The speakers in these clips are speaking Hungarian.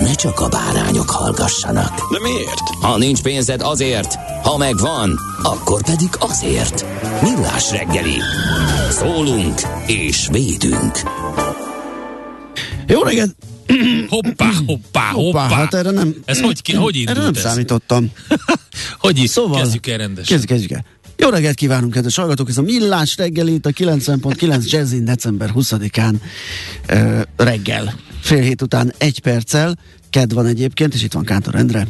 ne csak a bárányok hallgassanak. De miért? Ha nincs pénzed azért, ha megvan, akkor pedig azért. Millás reggeli. Szólunk és védünk. Jó reggelt! Hoppá, hoppá, hoppá. hát erre nem... Ez hogy, ki, hogy indult Erre nem ez? számítottam. Hogy így? Szóval- Kezdjük el rendesen. Kezdjük, kezdjük el. Jó reggelt kívánunk, kedves hallgatók! Ez a Millás reggel itt a 90.9 Jazzin december 20-án ö, reggel. Fél hét után egy perccel. Ked van egyébként, és itt van Kántor Endre.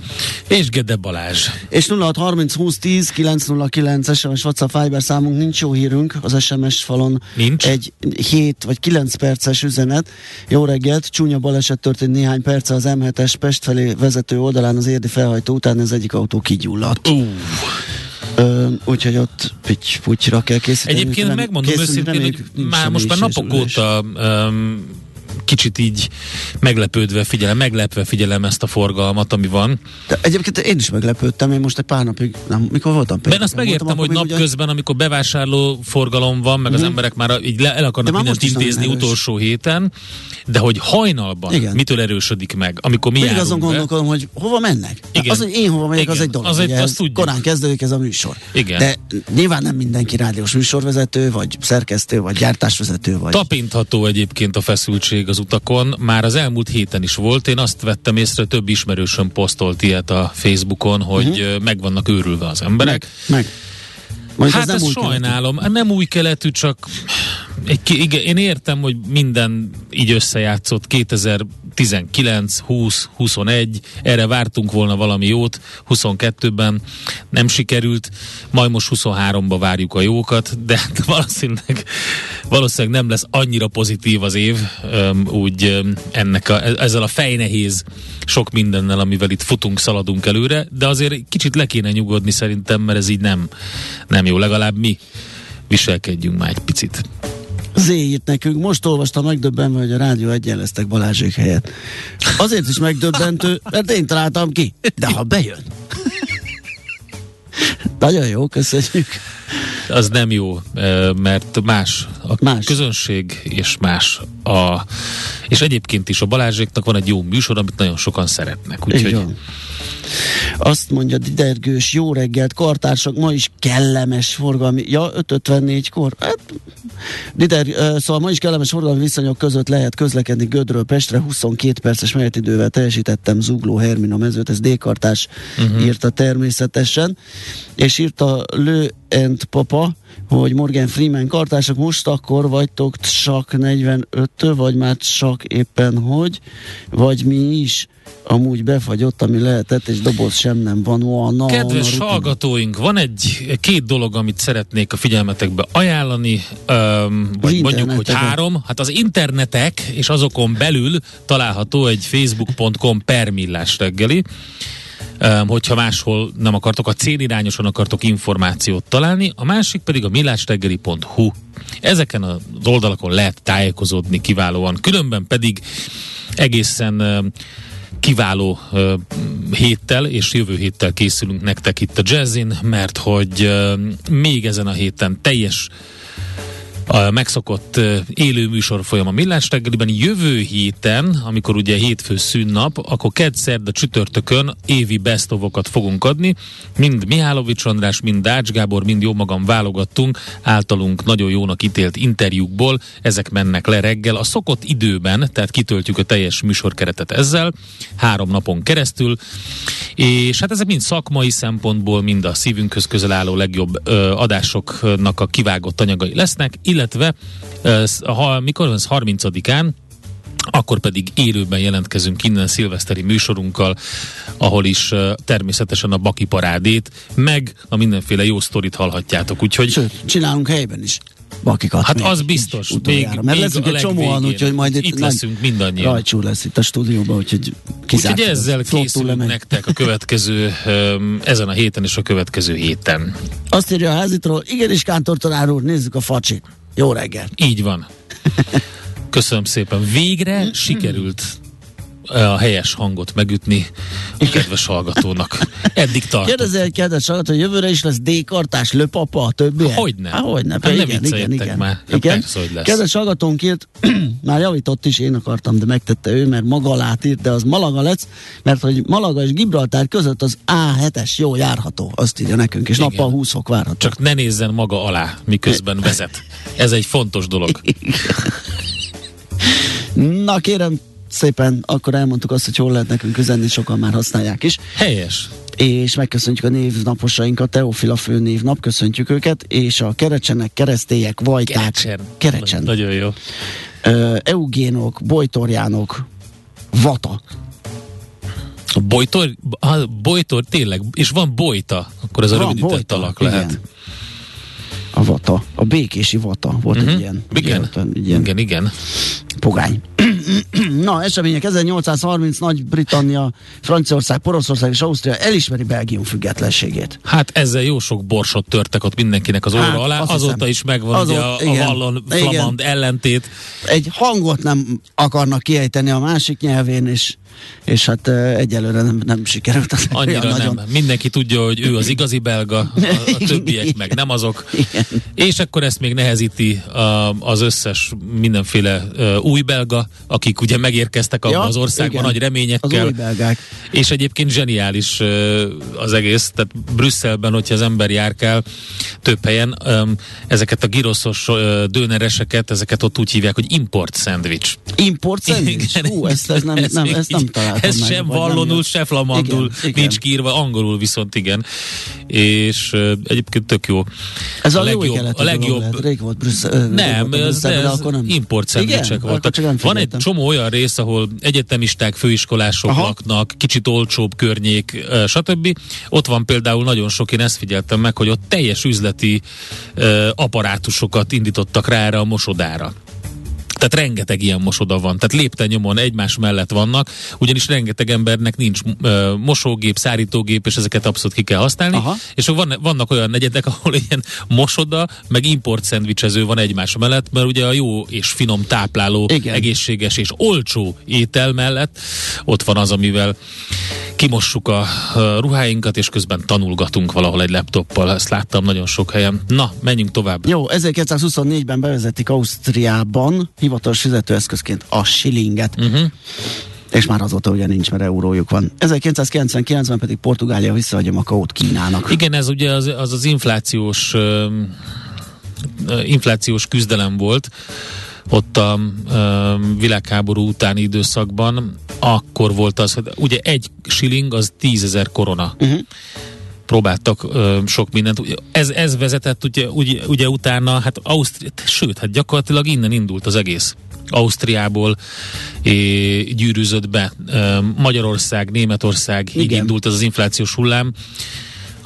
És Gede Balázs. És 0630 20 10 909 SMS WhatsApp Viber számunk nincs jó hírünk az SMS falon. Nincs? Egy 7 vagy 9 perces üzenet. Jó reggelt, csúnya baleset történt néhány perce az M7-es Pest felé vezető oldalán az érdi felhajtó után ez egyik autó kigyulladt. Uh, Ö, úgyhogy ott pitty putyra kell készíteni. egyébként megmondom őszintén, hogy már most már napok óta um, kicsit így meglepődve figyelem, meglepve figyelem ezt a forgalmat, ami van. De egyébként én is meglepődtem, én most egy pár napig, nem, mikor voltam? Ben azt Pénteken megértem, voltam, hogy még napközben, amikor bevásárló forgalom van, meg az Mhm. emberek már így le, el akarnak mindent intézni utolsó héten, de hogy hajnalban Igen. mitől erősödik meg, amikor mi járunk azon gondolkodom, hogy hova mennek. Igen. Az, hogy én hova megyek, az Igen. egy dolog. Az egy- ugye azt korán kezdődik ez a műsor. Igen. De nyilván nem mindenki rádiós műsorvezető, vagy szerkesztő, vagy gyártásvezető, vagy... Tapintható egyébként a feszültség az utakon, már az elmúlt héten is volt. Én azt vettem észre, több ismerősöm posztolt ilyet a Facebookon, hogy uh-huh. meg vannak őrülve az emberek. Meg. Mondjuk hát ez ezt sajnálom. Nem új keletű, csak egy, igen, én értem, hogy minden így összejátszott. 2019, 20, 21, erre vártunk volna valami jót, 22-ben nem sikerült, majd most 23-ba várjuk a jókat, de hát valószínűleg, valószínűleg nem lesz annyira pozitív az év, úgy ennek a, ezzel a fejnehéz sok mindennel, amivel itt futunk, szaladunk előre, de azért kicsit le kéne nyugodni szerintem, mert ez így nem, nem jó, legalább mi viselkedjünk már egy picit. Z írt nekünk, most olvastam megdöbbenve, hogy a rádió egyenleztek Balázsék helyett. Azért is megdöbbentő, mert én találtam ki. De ha bejön. Nagyon jó, köszönjük. Az nem jó, mert más a Más. közönség, és más a... És egyébként is a Balázséknak van egy jó műsor, amit nagyon sokan szeretnek. Úgyhogy. Azt mondja Didergős, jó reggelt, kartársak, ma is kellemes forgalmi, ja, 5.54-kor, hát, Dider, szóval ma is kellemes forgalmi viszonyok között lehet közlekedni Gödről Pestre, 22 perces menetidővel teljesítettem Zugló Hermina mezőt, ez D-kartás uh-huh. írta természetesen, és írta Lő and Papa, hogy Morgan Freeman kartársak most akkor vagytok csak 45 vagy már csak éppen hogy, vagy mi is amúgy befagyott, ami lehetett, és doboz sem nem van. Ó, na, Kedves na, rutin. hallgatóink, van egy két dolog, amit szeretnék a figyelmetekbe ajánlani, öm, vagy mondjuk, hogy három. Hát az internetek és azokon belül található egy facebook.com per millás reggeli, hogyha máshol nem akartok, a célirányosan akartok információt találni, a másik pedig a millásreggeli.hu. Ezeken az oldalakon lehet tájékozódni kiválóan, különben pedig egészen kiváló héttel, és jövő héttel készülünk nektek itt a Jazzin, mert hogy még ezen a héten teljes a megszokott élő műsor folyam a Millás reggeliben. Jövő héten, amikor ugye hétfő szünnap, akkor kedd, szerda, csütörtökön évi best of-okat fogunk adni. Mind Mihálovics András, mind Dács Gábor, mind jó magam válogattunk általunk nagyon jónak ítélt interjúkból. Ezek mennek le reggel a szokott időben, tehát kitöltjük a teljes műsorkeretet ezzel, három napon keresztül, és hát ezek mind szakmai szempontból, mind a szívünkhöz közel álló legjobb ö, adásoknak a kivágott anyagai lesznek, illetve ha, mikor van ez 30-án, akkor pedig élőben jelentkezünk innen szilveszteri műsorunkkal, ahol is uh, természetesen a Baki parádét, meg a mindenféle jó sztorit hallhatjátok. Úgyhogy Sőt, csinálunk helyben is. Bakikat. Hát még az biztos. Még- Mert még leszünk egy csomóan, úgyhogy majd itt, Itt leszünk mindannyian. Rajcsú lesz itt a stúdióban, úgyhogy kizárt. Úgyhogy ezzel készülünk nektek a következő, ezen a héten és a következő héten. Azt írja a házitról, igenis Kántor tanár úr, nézzük a facsit. Jó reggel. Így van. Köszönöm szépen. Végre sikerült a helyes hangot megütni a kedves hallgatónak. Eddig tartott. Kérdezi egy kedves hallgató, hogy jövőre is lesz D-kartás, löpapa, a többi. Hogyne. Há, hogyne. Hát igen, igen, igen. már. Igen. persze, hogy lesz. Kedves hallgatónk írt, már javított is, én akartam, de megtette ő, mert maga alá írt, de az Malaga lesz, mert hogy Malaga és Gibraltár között az A7-es jó járható, azt írja nekünk, és Igen. nappal 20 fok várható. Csak ne nézzen maga alá, miközben vezet. Ez egy fontos dolog. Na kérem szépen, akkor elmondtuk azt, hogy hol lehet nekünk üzenni, sokan már használják is. Helyes. és megköszöntjük a névnaposainkat, Teofila főnévnap, köszöntjük őket, és a kerecsenek, keresztélyek, vajták, Kerecsen. kerecsen, Nagyon jó. ö, eugénok, bojtorjánok, vata. A bojtor, a bojtor tényleg, és van bojta, akkor ez a rövidített alak lehet. Igen. A vata, a békési vata volt uh-huh. egy ilyen, Mhm. Igen. Volt egy ilyen Igen, igen. pogány. Na, események 1830 Nagy-Britannia, Franciaország, Poroszország és Ausztria elismeri Belgium függetlenségét. Hát ezzel jó sok borsot törtek ott mindenkinek az óra Hát, alá. Azóta hiszem. is megvan Azóta- ugye a, a igen. vallon Igen. flamand ellentét. egy hangot nem akarnak kiejteni a másik nyelvén, és, és hát egyelőre nem, nem sikerült. Az Annyira nem. Mindenki tudja, hogy ő az igazi belga, a, a többiek meg nem azok. Igen. És akkor ezt még nehezíti a, az összes mindenféle új belga, akik ugye megérkeztek abba Ja, az országba igen. nagy Az reményekkel. új belgák. És egyébként zseniális az egész, tehát Brüsszelben, hogyha az ember járkál több helyen, ezeket a giroszos dönereseket, ezeket ott úgy hívják, hogy import szendvics. Import szendvics? Hú, ezt, ezt nem, nem, még ezt nem így- találtam Ez meg, sem nem vallonul, se flamandul Igen, igen. nincs kiírva, angolul viszont igen. És ö, egyébként tök jó. Ez a, a jó legjobb, a legjobb Lehet. Rég volt Brüsszel. nem, voltam ez, ez akkor nem. import szendvicsek voltak. nem Van egy figyeltem. csomó olyan rész, ahol egyetemisták, főiskolások Aha. laknak, kicsit olcsóbb környék, stb. Ott van például nagyon sok, én ezt figyeltem meg, hogy ott teljes üzleti ö, apparátusokat indítottak rá erre a mosodára. Tehát rengeteg ilyen mosoda van. Tehát lépten egymás mellett vannak, ugyanis rengeteg embernek nincs ö, mosógép, szárítógép, és ezeket abszolút ki kell használni. Aha. És van, vannak olyan negyedek, ahol ilyen mosoda, meg import szendvicsező van egymás mellett, mert ugye a jó és finom tápláló, Igen. egészséges és olcsó étel mellett ott van az, amivel kimossuk a, a ruháinkat, és közben tanulgatunk valahol egy laptoppal. Ezt láttam nagyon sok helyen. Na, menjünk tovább. Jó, 1924-ben bevezetik Ausztriában hivatalos fizetőeszközként a shillinget. Uh-huh. És már azóta ugye nincs, mert eurójuk van. 1999-ben pedig Portugália visszaadja Makaót Kínának. Igen, ez ugye az az, az inflációs ö, inflációs küzdelem volt ott a ö, világháború utáni időszakban, akkor volt az, hogy ugye egy shilling az tízezer korona. Uh-huh. Próbáltak ö, sok mindent. Ez, ez vezetett ugye, ugye, ugye utána, hát Ausztria, sőt, hát gyakorlatilag innen indult az egész. Ausztriából é, gyűrűzött be Magyarország, Németország, így Igen. indult az az inflációs hullám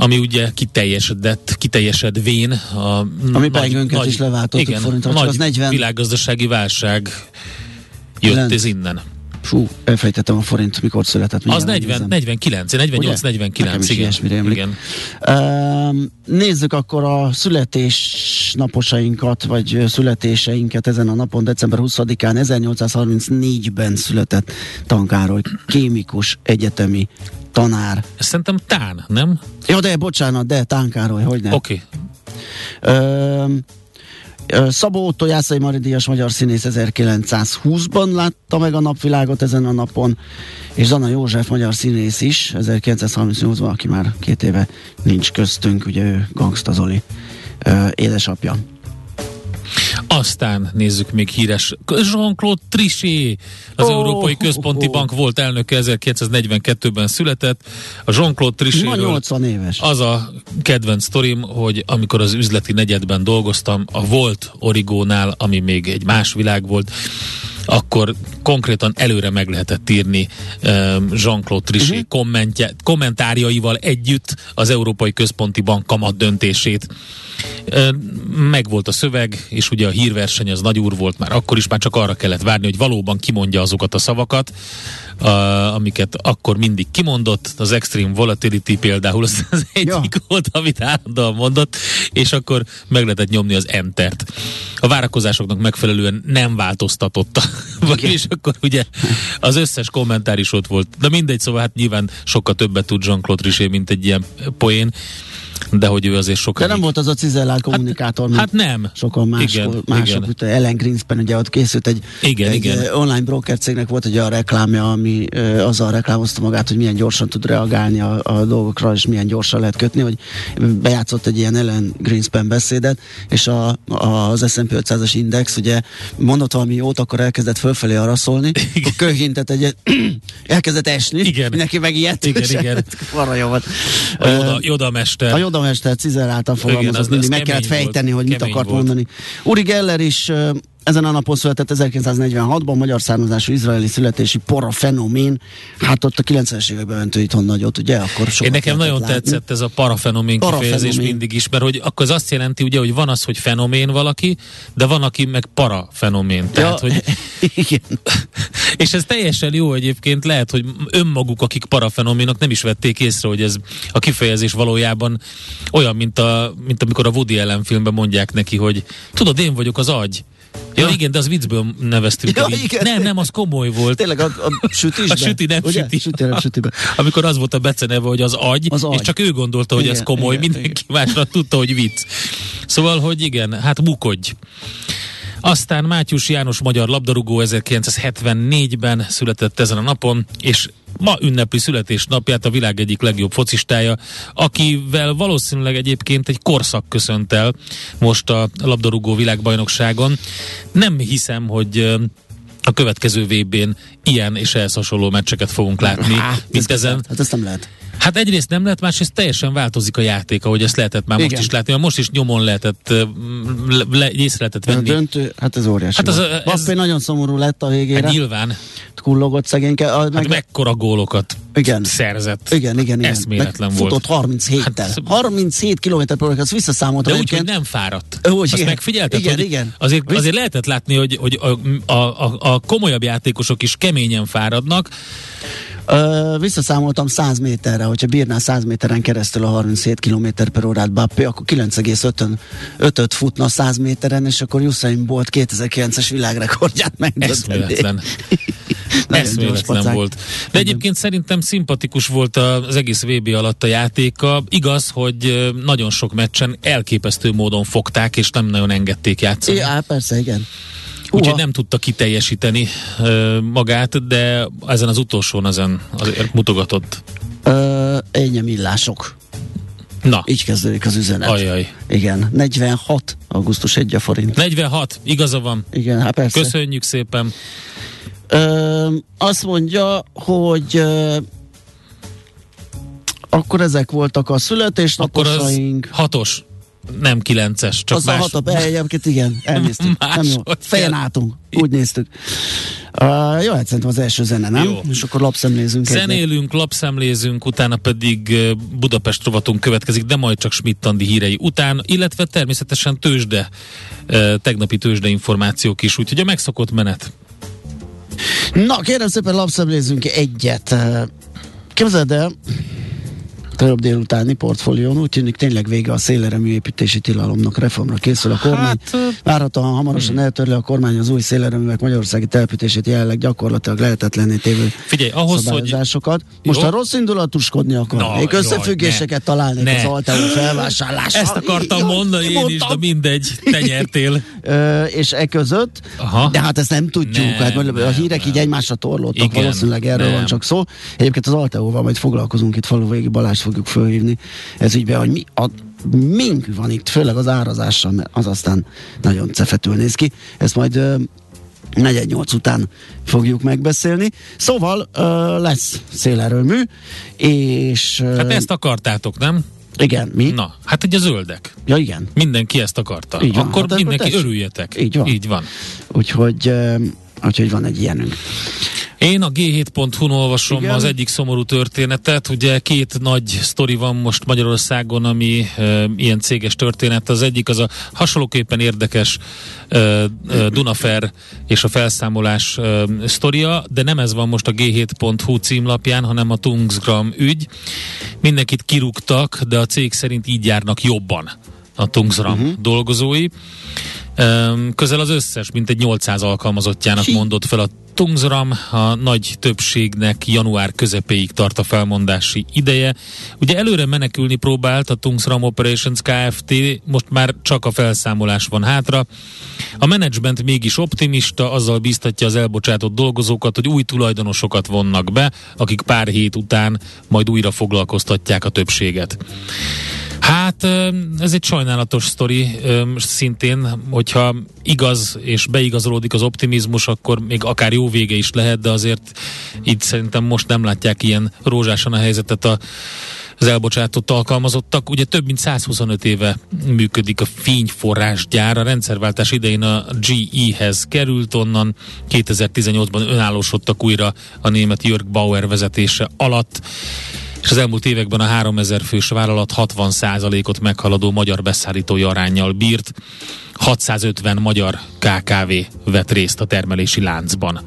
ami ugye kiteljesedett, kiteljesedvén a Ami pengőnket is leváltottuk igen, forintra, nagy az 40 világgazdasági válság jött Lent. ez innen. Fú, elfejtettem a forint, mikor született. Az mindjárt 40, megnézem. 49, 48, Ugye? 49, Nekem is igen. igen. Um, nézzük akkor a születésnaposainkat, vagy születéseinket ezen a napon, december 20-án 1834-ben született Tankároly, kémikus, egyetemi tanár. Ez szerintem tán, nem? Jó, de bocsánat, de Tánkároly, hogy ne. Oké. Öm, Ö, Szabó Otto Jászai Mari Díjas magyar színész 1920-ban látta meg a napvilágot ezen a napon, és Zana József magyar színész is 1938-ban, aki már két éve nincs köztünk, ugye ő Gangsta Zoli édesapja. Aztán nézzük még híres Jean-Claude Trichet, az Ó, Európai Központi ó. Bank volt elnöke, 1942-ben született. A Jean-Claude Ma Trichetről 80 éves. az a kedvenc sztorim, hogy amikor az üzleti negyedben dolgoztam, a volt Origónál, ami még egy más világ volt, akkor konkrétan előre meg lehetett írni Jean-Claude Trichet uh-huh. kommentje, kommentárjaival együtt az Európai Központi Bank kamat döntését. Megvolt a szöveg, és ugye a hírverseny az nagy úr volt már akkor is, már csak arra kellett várni, hogy valóban kimondja azokat a szavakat, a, amiket akkor mindig kimondott. Az Extreme Volatility például az, az egyik Ja. volt, amit állandóan mondott, és akkor meg lehetett nyomni az Entert. A várakozásoknak megfelelően nem változtatotta. és akkor ugye az összes kommentár is ott volt. De mindegy, szóval hát nyilván sokkal többet tud Jean-Claude Trichet, mint egy ilyen poén, de hogy ő azért sokkal... De nem volt az a cizellált kommunikátor, mint Hát nem. sokan más, Igen, mások, igen. Ellen Greenspan, ugye ott készült egy, Igen, egy igen. online broker cégnek volt egy olyan reklámja, ami ö, azzal reklámozta magát, hogy milyen gyorsan tud reagálni a, a dolgokra, és milyen gyorsan lehet kötni, hogy bejátszott egy ilyen Ellen Greenspan beszédet, és a, a, az S&P 500-as index ugye mondott valami jót, akkor elkezdett fölfelé arra szólni, akkor köhintet egyet, elkezdett esni, Igen. mindenki megijedt, Igen, igen. arra jó volt. A Joda, Joda mester. a Jodamester cizelláltan fogalmazott, az- az mindig meg kellett fejteni, volt, hogy mit akart volt. mondani. Uri Geller is ezen a napon született 1946-ban, magyar származású izraeli születési pora fenomén. Hát ott a 90-es években ment ő itthon nagyot, ugye? Akkor Én nekem nagyon látni. tetszett ez a parafenomén kifejezés Parafenomén. mindig is, mert hogy akkor az azt jelenti, ugye, hogy van az, hogy fenomén valaki, de van, aki meg parafenomén. Tehát, Ja, hogy, igen. és ez teljesen jó egyébként, lehet, hogy önmaguk, akik parafenoménok nem is vették észre, hogy ez a kifejezés valójában olyan, mint, a, mint amikor a Woody Allen filmben mondják neki, hogy tudod, én vagyok az agy. Ja, Ja. igen, de az viccből neveztük Ja, így. igen. Nem, nem, az komoly volt. Tényleg a, a sütisben. A süti nem ugye? süti. Süti nem sütiben. Amikor az volt a beceneve, hogy az agy, Az agy. és csak ő gondolta, hogy Igen, ez komoly, igen, mindenki másra tudta, hogy vicc. Szóval, hogy igen, hát mukodj. Aztán Mátyus János magyar labdarúgó 1974-ben született ezen a napon, és ma ünnepli születésnapját a világ egyik legjobb focistája, akivel valószínűleg egyébként egy korszak köszönt el most a labdarúgó világbajnokságon. Nem hiszem, hogy a következő VB-n ilyen és ehhez hasonló meccseket fogunk látni, Hát, mint ez ezen. Hát ezt nem lehet. Hát egyrészt nem lehet, másrészt teljesen változik a játék, ahogy ezt lehetett már Igen. most is látni, mert most is nyomon lehetett, le, le, észre lehetett Ez a venni. döntő, hát ez óriási. Hát az- ez- Bappé nagyon szomorú lett a végére. Hát nyilván, kullogott szegényke. A, hát meg, mekkora gólokat Igen. szerzett. igen, igen, igen. Eszméletlen Meg volt. Futott 37-tel. Hát- 37 km per azt visszaszámoltam. De úgy, hogy nem fáradt. Ó, Azt igen. megfigyelted? Igen, hogy igen. Azért, azért lehetett látni, hogy, hogy a, a, a, a komolyabb játékosok is keményen fáradnak. Ö, visszaszámoltam 100 méterre, hogyha bírná 100 méteren keresztül a 37 km per órát Bappé, akkor 9,5-öt futna 100 méteren, és akkor Usain Bolt 2009-es világrekordját megdöntené. Eszméletlen. Volt. De egyébként szerintem szimpatikus volt az egész VB alatt a játéka. Igaz, hogy nagyon sok meccsen elképesztő módon fogták, és nem nagyon engedték játszani. Ja, persze, igen. Úgyhogy Uha. nem tudta kiteljesíteni ö, magát, de ezen az utolsón ezen azért mutogatott. Ö, ennyi millások. Na, Így kezdődik az üzenet. ajaj. Igen, 46. augusztus 1 a forint. 46, igaza van. Igen, hát persze. Köszönjük szépen. Ö, azt mondja, hogy ö, akkor ezek voltak a Akkor az születésnaposaink. hatos, nem kilences, csak Az más. a egyébként igen, elnéztük. Nem jó. Fejen álltunk, úgy néztük. Uh, jó, hát szerintem az első zene, nem? Jó. És akkor lapszemlézünk egyet. Zenélünk, lapszemlézünk, utána pedig ö, Budapest rovatunk következik, de majd csak Schmidt Andi hírei után, illetve természetesen tőzsde, ö, tegnapi tőzsde információk is, úgyhogy a megszokott menet. Na, kérem szépen lapszemlézünk egyet. Képzeld el, Több délutáni portfólión úgy tűnik tényleg vége a széleremű építési tilalomnak, reformra készül a kormány. Hát, Várhatóan hamarosan hmm. eltörli a kormány az új szélereművek magyarországi telepítését jelenleg gyakorlatilag lehetetlenné tévő Figyelj, ahhoz, szabályozásokat. Hogy... Most a rossz indulatoskodni akar. Na, Még összefüggéseket ne, találnék ne. az Alteo felvásárlással. Ezt akartam mondani én is, de mindegy, te nyertél. Ö, és e között, Aha. de hát ezt nem tudjuk. Nem, hát nem, a hírek nem. így egymásra torlódtak, Igen, valószínűleg erről nem. van csak szó. Egyébként az Alteóval majd foglalkozunk itt faluvégi Balázs fogjuk fölhívni ez ügybe, hogy mi a mink van itt, főleg az árazással, mert az aztán nagyon cefetül néz ki. Ezt majd ö, negyed nyolc után fogjuk megbeszélni. Szóval ö, lesz szélerőmű, és... Ö, hát ezt akartátok, nem? Igen, mi? Na, hát egy a zöldek. Ja, igen. Mindenki ezt akarta. Így van, Akkor hát mindenki örüljetek. Így van. Így van. Úgyhogy, úgyhogy van egy ilyenünk. Én a G7.hu-n olvasom Igen. az egyik szomorú történetet. Ugye két nagy sztori van most Magyarországon, ami e, ilyen céges történet. Az egyik az a hasonlóképpen érdekes e, e, Dunafer és a felszámolás e, sztoria, de nem ez van most a G7.hu címlapján, hanem a Tungsgram ügy. Mindenkit kirúgtak, de a cég szerint így járnak jobban a Tungsram uh-huh. dolgozói. Közel az összes, mint egy 800 alkalmazottjának mondott fel a Tungsram, a nagy többségnek január közepéig tart a felmondási ideje. Ugye előre menekülni próbált a Tungsram Operations Kft. Most már csak a felszámolás van hátra. A menedzsment mégis optimista, azzal biztatja az elbocsátott dolgozókat, hogy új tulajdonosokat vonnak be, akik pár hét után majd újra foglalkoztatják a többséget. Hát ez egy sajnálatos sztori szintén, hogyha igaz és beigazolódik az optimizmus, akkor még akár jó vége is lehet, de azért itt szerintem most nem látják ilyen rózsásan a helyzetet a az elbocsátott alkalmazottak. Ugye több mint 125 éve működik a fényforrásgyár. A rendszerváltás idején a GE-hez került, onnan 2018-ban önállósodtak újra a német Jörg Bauer vezetése alatt és az elmúlt években a 3000 fős vállalat 60%-ot meghaladó magyar beszállítói arányjal bírt. 650 magyar KKV vett részt a termelési láncban.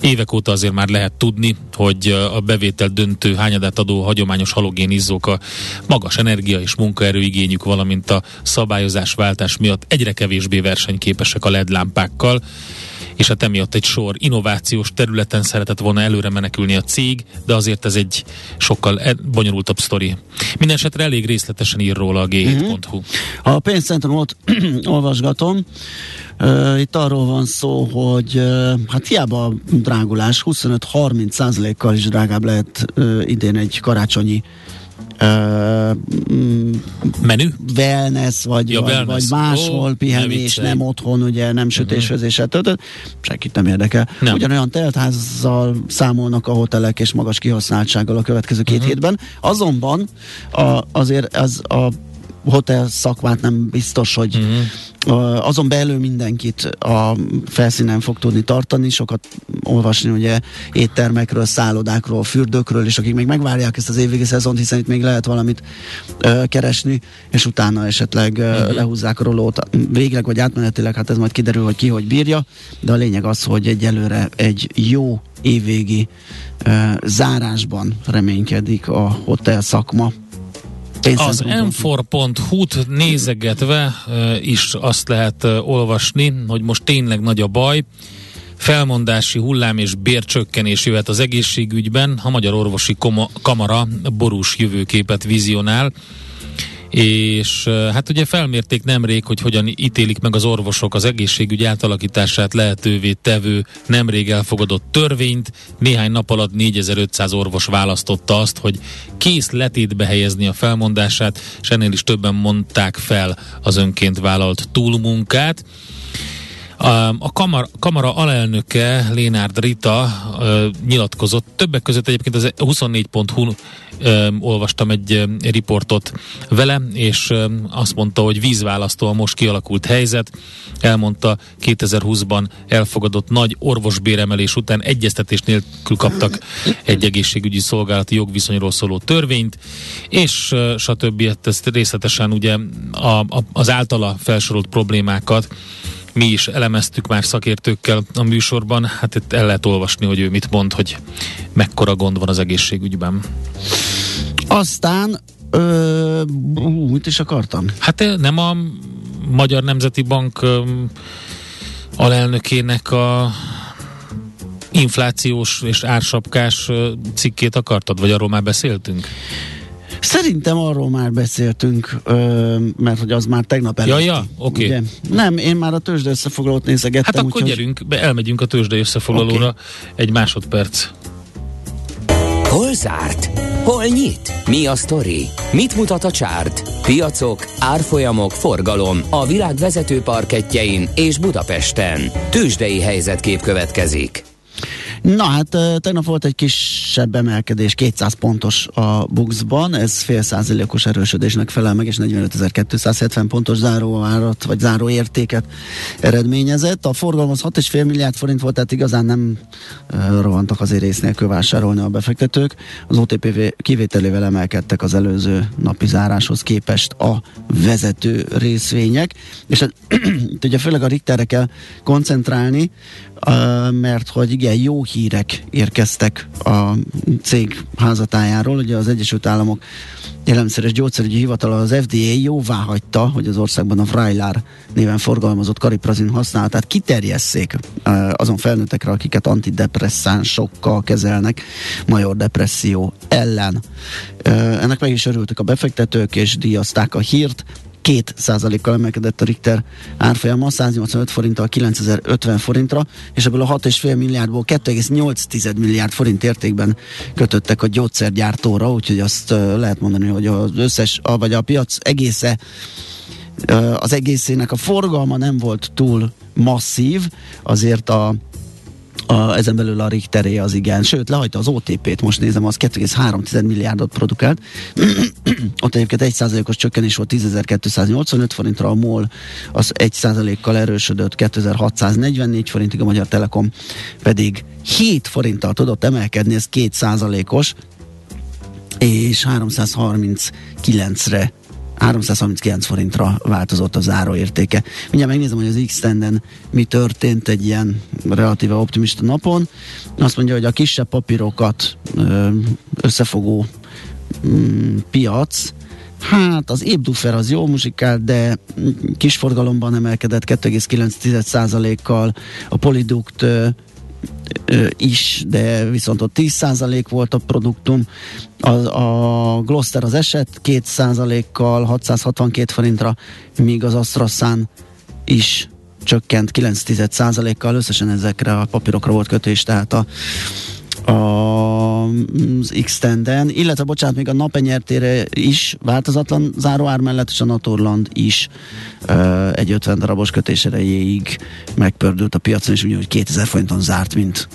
Évek óta azért már lehet tudni, hogy a bevétel döntő hányadát adó hagyományos halogén izzók a magas energia és munkaerőigényük, valamint a szabályozás váltás miatt egyre kevésbé versenyképesek a LED lámpákkal és hát emiatt egy sor innovációs területen szeretett volna előre menekülni a cég, de azért ez egy sokkal e- bonyolultabb sztori. Mindenesetre elég részletesen ír róla a g7.hu. Uh-huh. A pénzcentrumot olvasgatom. Uh, itt arról van szó, hogy uh, hát hiába a drágulás 25-30 százalékkal is drágább lehet uh, idén egy karácsonyi uh, menü? Wellness, vagy, ja, vagy, wellness. vagy máshol oh, pihenés, nem, nem otthon, ugye nem sütésfőzéssel uh-huh. töltött, senkit nem érdekel. Nem. Ugyanolyan teltházzal számolnak a hotelek és magas kihasználtsággal a következő két uh-huh. hétben. Azonban a, azért az a hotel szakmát nem biztos, hogy uh-huh. azon belül mindenkit a felszínen fog tudni tartani, sokat olvasni ugye éttermekről, szállodákról, fürdőkről, és akik még megvárják ezt az évvégi szezont, hiszen itt még lehet valamit keresni, és utána esetleg uh, uh-huh. lehúzzák a rolót. Végleg vagy átmenetileg, hát ez majd kiderül, hogy ki hogy bírja, de a lényeg az, hogy egyelőre egy jó évvégi uh, zárásban reménykedik a hotel szakma. Az m4.hu-t nézegetve is azt lehet olvasni, hogy most tényleg nagy a baj. Felmondási hullám és bércsökkenés jöhet az egészségügyben. A Magyar Orvosi Kamara borús jövőképet vizionál és hát ugye felmérték nemrég, hogy hogyan ítélik meg az orvosok az egészségügy átalakítását lehetővé tevő nemrég elfogadott törvényt. Néhány nap alatt 4500 orvos választotta azt, hogy kész letétbe helyezni a felmondását, és ennél is többen mondták fel az önként vállalt túlmunkát. A kamara, kamara alelnöke Lénárd Rita nyilatkozott, többek között egyébként az 24.hu ö, olvastam egy riportot vele, és azt mondta, hogy vízválasztó a most kialakult helyzet. Elmondta, 2020-ban elfogadott nagy orvosbéremelés után egyeztetés nélkül kaptak egy egészségügyi szolgálati jogviszonyról szóló törvényt, és stb. Ezt részletesen ugye a, a, az általa felsorolt problémákat mi is elemeztük már szakértőkkel a műsorban, hát itt el lehet olvasni, hogy ő mit mond, hogy mekkora gond van az egészségügyben. Aztán Ö, ú, mit is akartam? Hát ö, nem a Magyar Nemzeti Bank öm, alelnökének a inflációs és ársapkás ö, cikkét akartad, vagy arról már beszéltünk? Szerintem arról már beszéltünk, mert hogy az már tegnap előtti. Ja, ja, oké. Ugye? Nem, én már a tőzsde összefoglalót nézegettem. Hát akkor úgyhogy- gyerünk, be, elmegyünk a tőzsdei összefoglalóra. Egy másodperc. Hol zárt? Hol nyit? Mi a sztori? Mit mutat a csárt? Piacok, árfolyamok, forgalom a világ vezető parketjein és Budapesten. Tőzsdei helyzetkép következik. Na hát tegnap volt egy kisebb emelkedés, 200 pontos a Buxban, ez fél százalékos erősödésnek felel meg, és 45.270 pontos záróárat, vagy záróértéket eredményezett. A forgalom az 6,5 milliárd forint volt, tehát igazán nem rohantak azért ész nélkül vásárolni a befektetők. Az OTP kivételével emelkedtek az előző napi záráshoz képest a vezető részvények, és hát, itt ugye főleg a Richterre kell koncentrálni, mert hogy igen, jó hírek érkeztek a cég házatájáról. Ugye az Egyesült Államok élelmiszeres gyógyszerügyi hivatala az FDA jóvá hagyta, hogy az országban a Vrajlár néven forgalmazott kariprazin használatát kiterjesszék azon felnőttekre, akiket antidepresszánsokkal kezelnek major depresszió ellen. Ennek meg is örültek a befektetők, és díjazták a hírt. 2 százalékkal emelkedett a Richter árfolyama 185 forinttal 9050 forintra, és ebből a 6,5 milliárdból 2,8 milliárd forint értékben kötöttek a gyógyszergyártóra, úgyhogy azt lehet mondani, hogy az összes, vagy a piac egésze az egészének a forgalma nem volt túl masszív, azért a a, ezen belül a Richteré az igen, sőt lehagyta az OTP-t, most nézem, az 2,3 milliárdot produkált. Ott egyébként 1%-os csökkenés volt 10.285 forintra, a MOL az 1%-kal erősödött 2644 forintig, a Magyar Telekom pedig 7 forinttal tudott emelkedni, ez 2%-os, és 339-re 339 forintra változott a záróértéke. Mindjárt megnézem, hogy az x mi történt egy ilyen relatíve optimista napon. Azt mondja, hogy a kisebb papírokat összefogó mm, piac, Hát az Ébdufer az jó muzsikál, de kis forgalomban emelkedett 2,9%-kal, a ö, is, de viszont ott 10% volt a produktum. A, a Gloster az eset 2%-kal 662 forintra, míg az Astrasan is csökkent 9%-kal, összesen ezekre a papírokra volt kötés, tehát a, az x illetve bocsánat, még a napenyertére is változatlan záróár mellett, és a Naturland is ö, egy 50 darabos kötés erejéig megpördült a piacon, és úgy, hogy 2000 forinton zárt, mint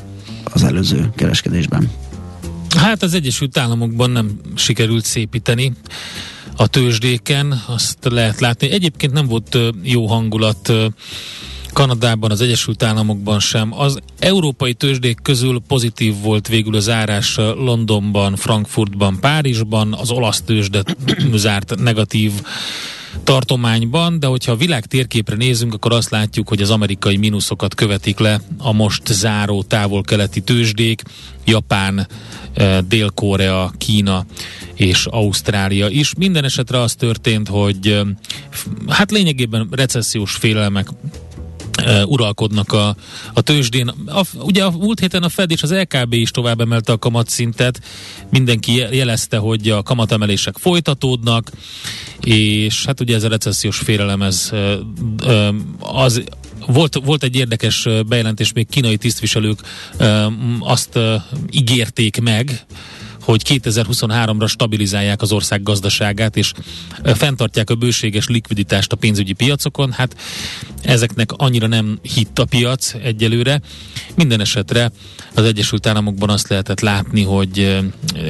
az előző kereskedésben. Hát az Egyesült Államokban nem sikerült szépíteni a tőzsdéken, azt lehet látni. Egyébként nem volt jó hangulat Kanadában, az Egyesült Államokban sem. Az európai tőzsdék közül pozitív volt végül az zárás ö, Londonban, Frankfurtban, Párizsban, az olasz tőzsde zárt negatív tartományban, de hogyha a világ térképre nézünk, akkor azt látjuk, hogy az amerikai mínuszokat követik le a most záró távol-keleti tőzsdék, Japán, eh, Dél-Korea, Kína és Ausztrália is. Minden esetre az történt, hogy eh, hát lényegében recessziós félelmek uralkodnak a, a tőzsdén. A, ugye a múlt héten a Fed és az LKB is tovább emelte a kamatszintet, mindenki je- jelezte, hogy a kamatemelések folytatódnak, és hát ugye ez a recessziós félelem, ez az volt, volt egy érdekes bejelentés, még kínai tisztviselők azt ígérték meg, hogy 2023-ra stabilizálják az ország gazdaságát, és fenntartják a bőséges likviditást a pénzügyi piacokon. Hát ezeknek annyira nem hitt a piac egyelőre. Minden esetre az Egyesült Államokban azt lehetett látni, hogy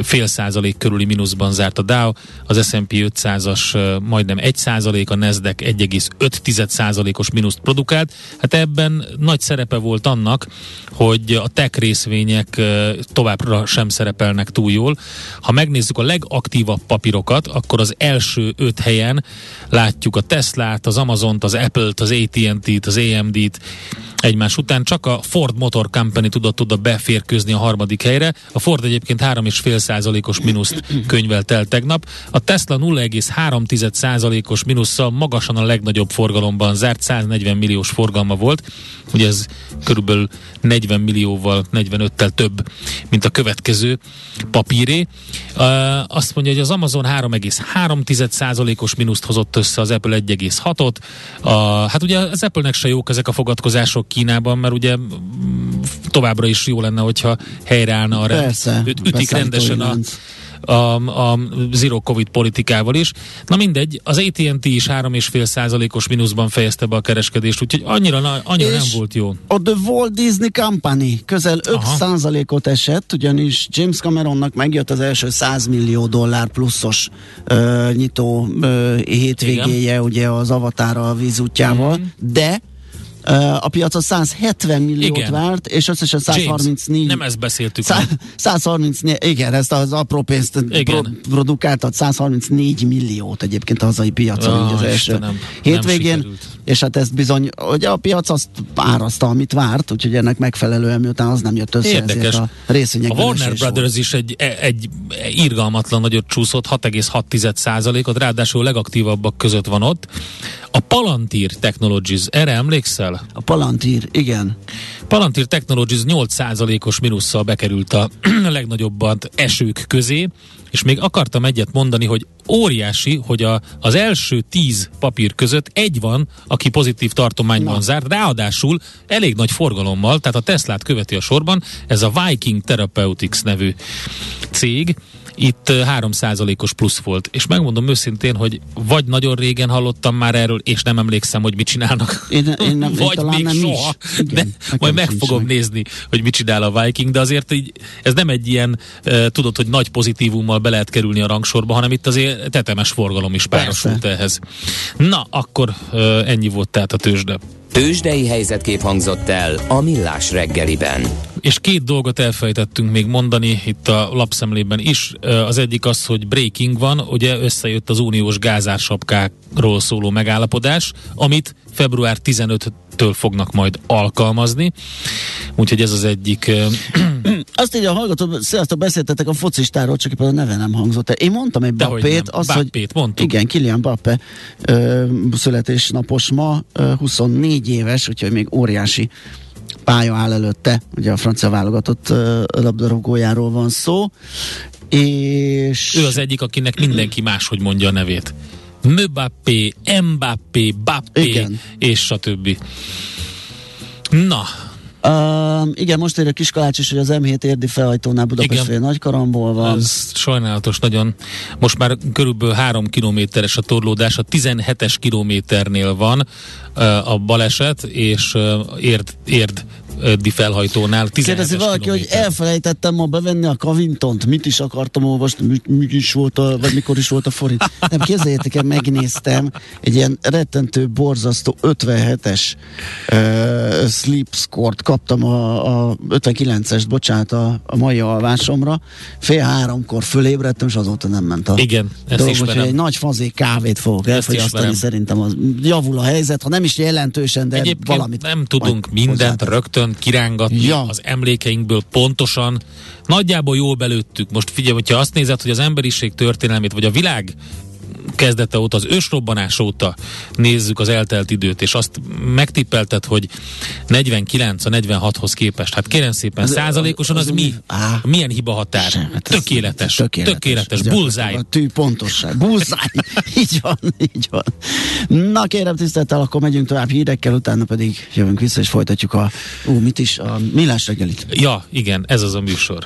fél százalék körüli mínuszban zárt a Dow, az S&P 500-as ö, majdnem 1 százalék, a Nasdaq 1,5 százalékos mínuszt produkált. Hát ebben nagy szerepe volt annak, hogy a tech részvények továbbra sem szerepelnek túl jól. Ha megnézzük a legaktívabb papírokat, akkor az első öt helyen látjuk a Teslát, az Amazont, az Apple-t, az AT&T, AT&T-t, az AMD-t, egymás után, csak a Ford Motor Company tudott oda beférkőzni a harmadik helyre. A Ford egyébként 3,5 százalékos mínuszt könyvelt el tegnap. A Tesla 0,3 százalékos mínusszal magasan a legnagyobb forgalomban zárt, 140 milliós forgalma volt. Ugye ez körülbelül 40 millióval, 45-tel több, mint a következő papíré. Azt mondja, hogy az Amazon 3,3 százalékos mínuszt hozott össze, az Apple 1,6-ot. Uh, hát ugye az Apple-nek se jók ezek a fogadkozások Kínában, mert ugye mm, továbbra is jó lenne, hogyha helyreállna a rend. Persze, Üt, ütik rendesen a, a, a zero covid politikával is. Na mindegy, az AT&T is 3,5 százalékos mínuszban fejezte be a kereskedést, úgyhogy annyira, annyira nem volt jó. A The Walt Disney Company közel 5 Aha. százalékot esett, ugyanis James Cameronnak megjött az első 100 millió dollár pluszos uh, nyitó uh, hétvégéje, Igen. ugye az avatára a vízútjával, mm. de a piac a 170 milliót igen. várt, és összesen 134... James, nem ezt beszéltük. 100, 134, igen, ezt az apró pénzt pro, produkáltat, 134 milliót egyébként a hazai piacon, oh, így az első Istenem, hétvégén, és hát ezt bizony, hogy a piac azt árazta, amit várt, úgyhogy ennek megfelelően, miután az nem jött össze, Érdekes. a részvények A Warner Brothers volt. is egy, egy irgalmatlan nagyot csúszott, 6,6 százalékot, ráadásul legaktívabbak között van ott. A Palantir Technologies, erre emlékszel? A Palantir, igen. Palantir Technologies 8%-os minusszal bekerült a legnagyobbat esők közé, és még akartam egyet mondani, hogy óriási, hogy a, az első tíz papír között egy van, aki pozitív tartományban Na. zárt, ráadásul elég nagy forgalommal, tehát a Teslát követi a sorban, ez a Viking Therapeutics nevű cég, itt 3%-os plusz volt. És megmondom őszintén, hogy vagy nagyon régen hallottam már erről, és nem emlékszem, hogy mit csinálnak. Én, én nem, vagy én még nem soha. Is. Igen, de majd meg fogom meg. nézni, hogy mit csinál a Viking, de azért így, ez nem egy ilyen, tudod, hogy nagy pozitívummal be lehet kerülni a rangsorba, hanem itt azért tetemes forgalom is párosult Persze. ehhez. Na, akkor ennyi volt tehát a tőzsde. Tőzsdei helyzetkép hangzott el a Millás reggeliben. És két dolgot elfejtettünk még mondani itt a lapszemlében is. Az egyik az, hogy breaking van, ugye összejött az uniós gázársapkákról szóló megállapodás, amit február 15-től fognak majd alkalmazni. Úgyhogy ez az egyik. Azt így a hallgató, sziasztok, beszéltetek a focistáról, csak éppen a neve nem hangzott el. Én mondtam egy Bappét, az, Bappét, hogy... mondtuk. Igen, Kilian Bappe ö, születésnapos ma, ö, 24 éves, úgyhogy még óriási pálya áll előtte, ugye a francia válogatott uh, labdarúgójáról van szó, és... Ő az egyik, akinek mindenki máshogy mondja a nevét. Mbappé, Mbappé, Bappé, és stb. Na, Uh, igen, most ér a Kiskalács is, hogy az M7 érdi felhajtónál Budapest fél Nagykaramból van. Ez sajnálatos nagyon. Most már körülbelül 3 kilométeres a torlódás, a 17-es kilométernél van uh, a baleset, és uh, érd, érd Öddi felhajtónál. Kérdezi valaki, hogy elfelejtettem ma bevenni a Kavintont, mit is akartam olvasni, mi, mi is volt a, vagy mikor is volt a forint. Nem, képzeljétek el, megnéztem, egy ilyen rettentő, borzasztó 57-es uh, sleep score-t kaptam a, a 59-est, bocsánat, a, a mai alvásomra. Fél háromkor fölébredtem, és azóta nem ment a Igen, ezt dolog, ismerem. egy nagy fazé kávét fogok elfogyasztani, szerintem az javul a helyzet, ha nem is jelentősen, de Egyébként valamit. nem tudunk mindent rögtön kirángatni ja. az emlékeinkből pontosan. Nagyjából jól belőttük. Most figyelj, hogyha azt nézed, hogy az emberiség történelmét, vagy a világ kezdete óta, az ősrobbanás óta nézzük az eltelt időt, és azt megtippelted, hogy 49 a 46-hoz képest. Hát kérem szépen, százalékosan az, az, az mi? Á, milyen hiba határ? Sem, hát tökéletes, tökéletes, tökéletes, bullseye. A tű pontosság, bullseye. így van, így van. Na kérem tiszteltel, akkor megyünk tovább hírekkel, utána pedig jövünk vissza, és folytatjuk a, ú, mit is, a millás reggelit. Ja, igen, ez az a műsor.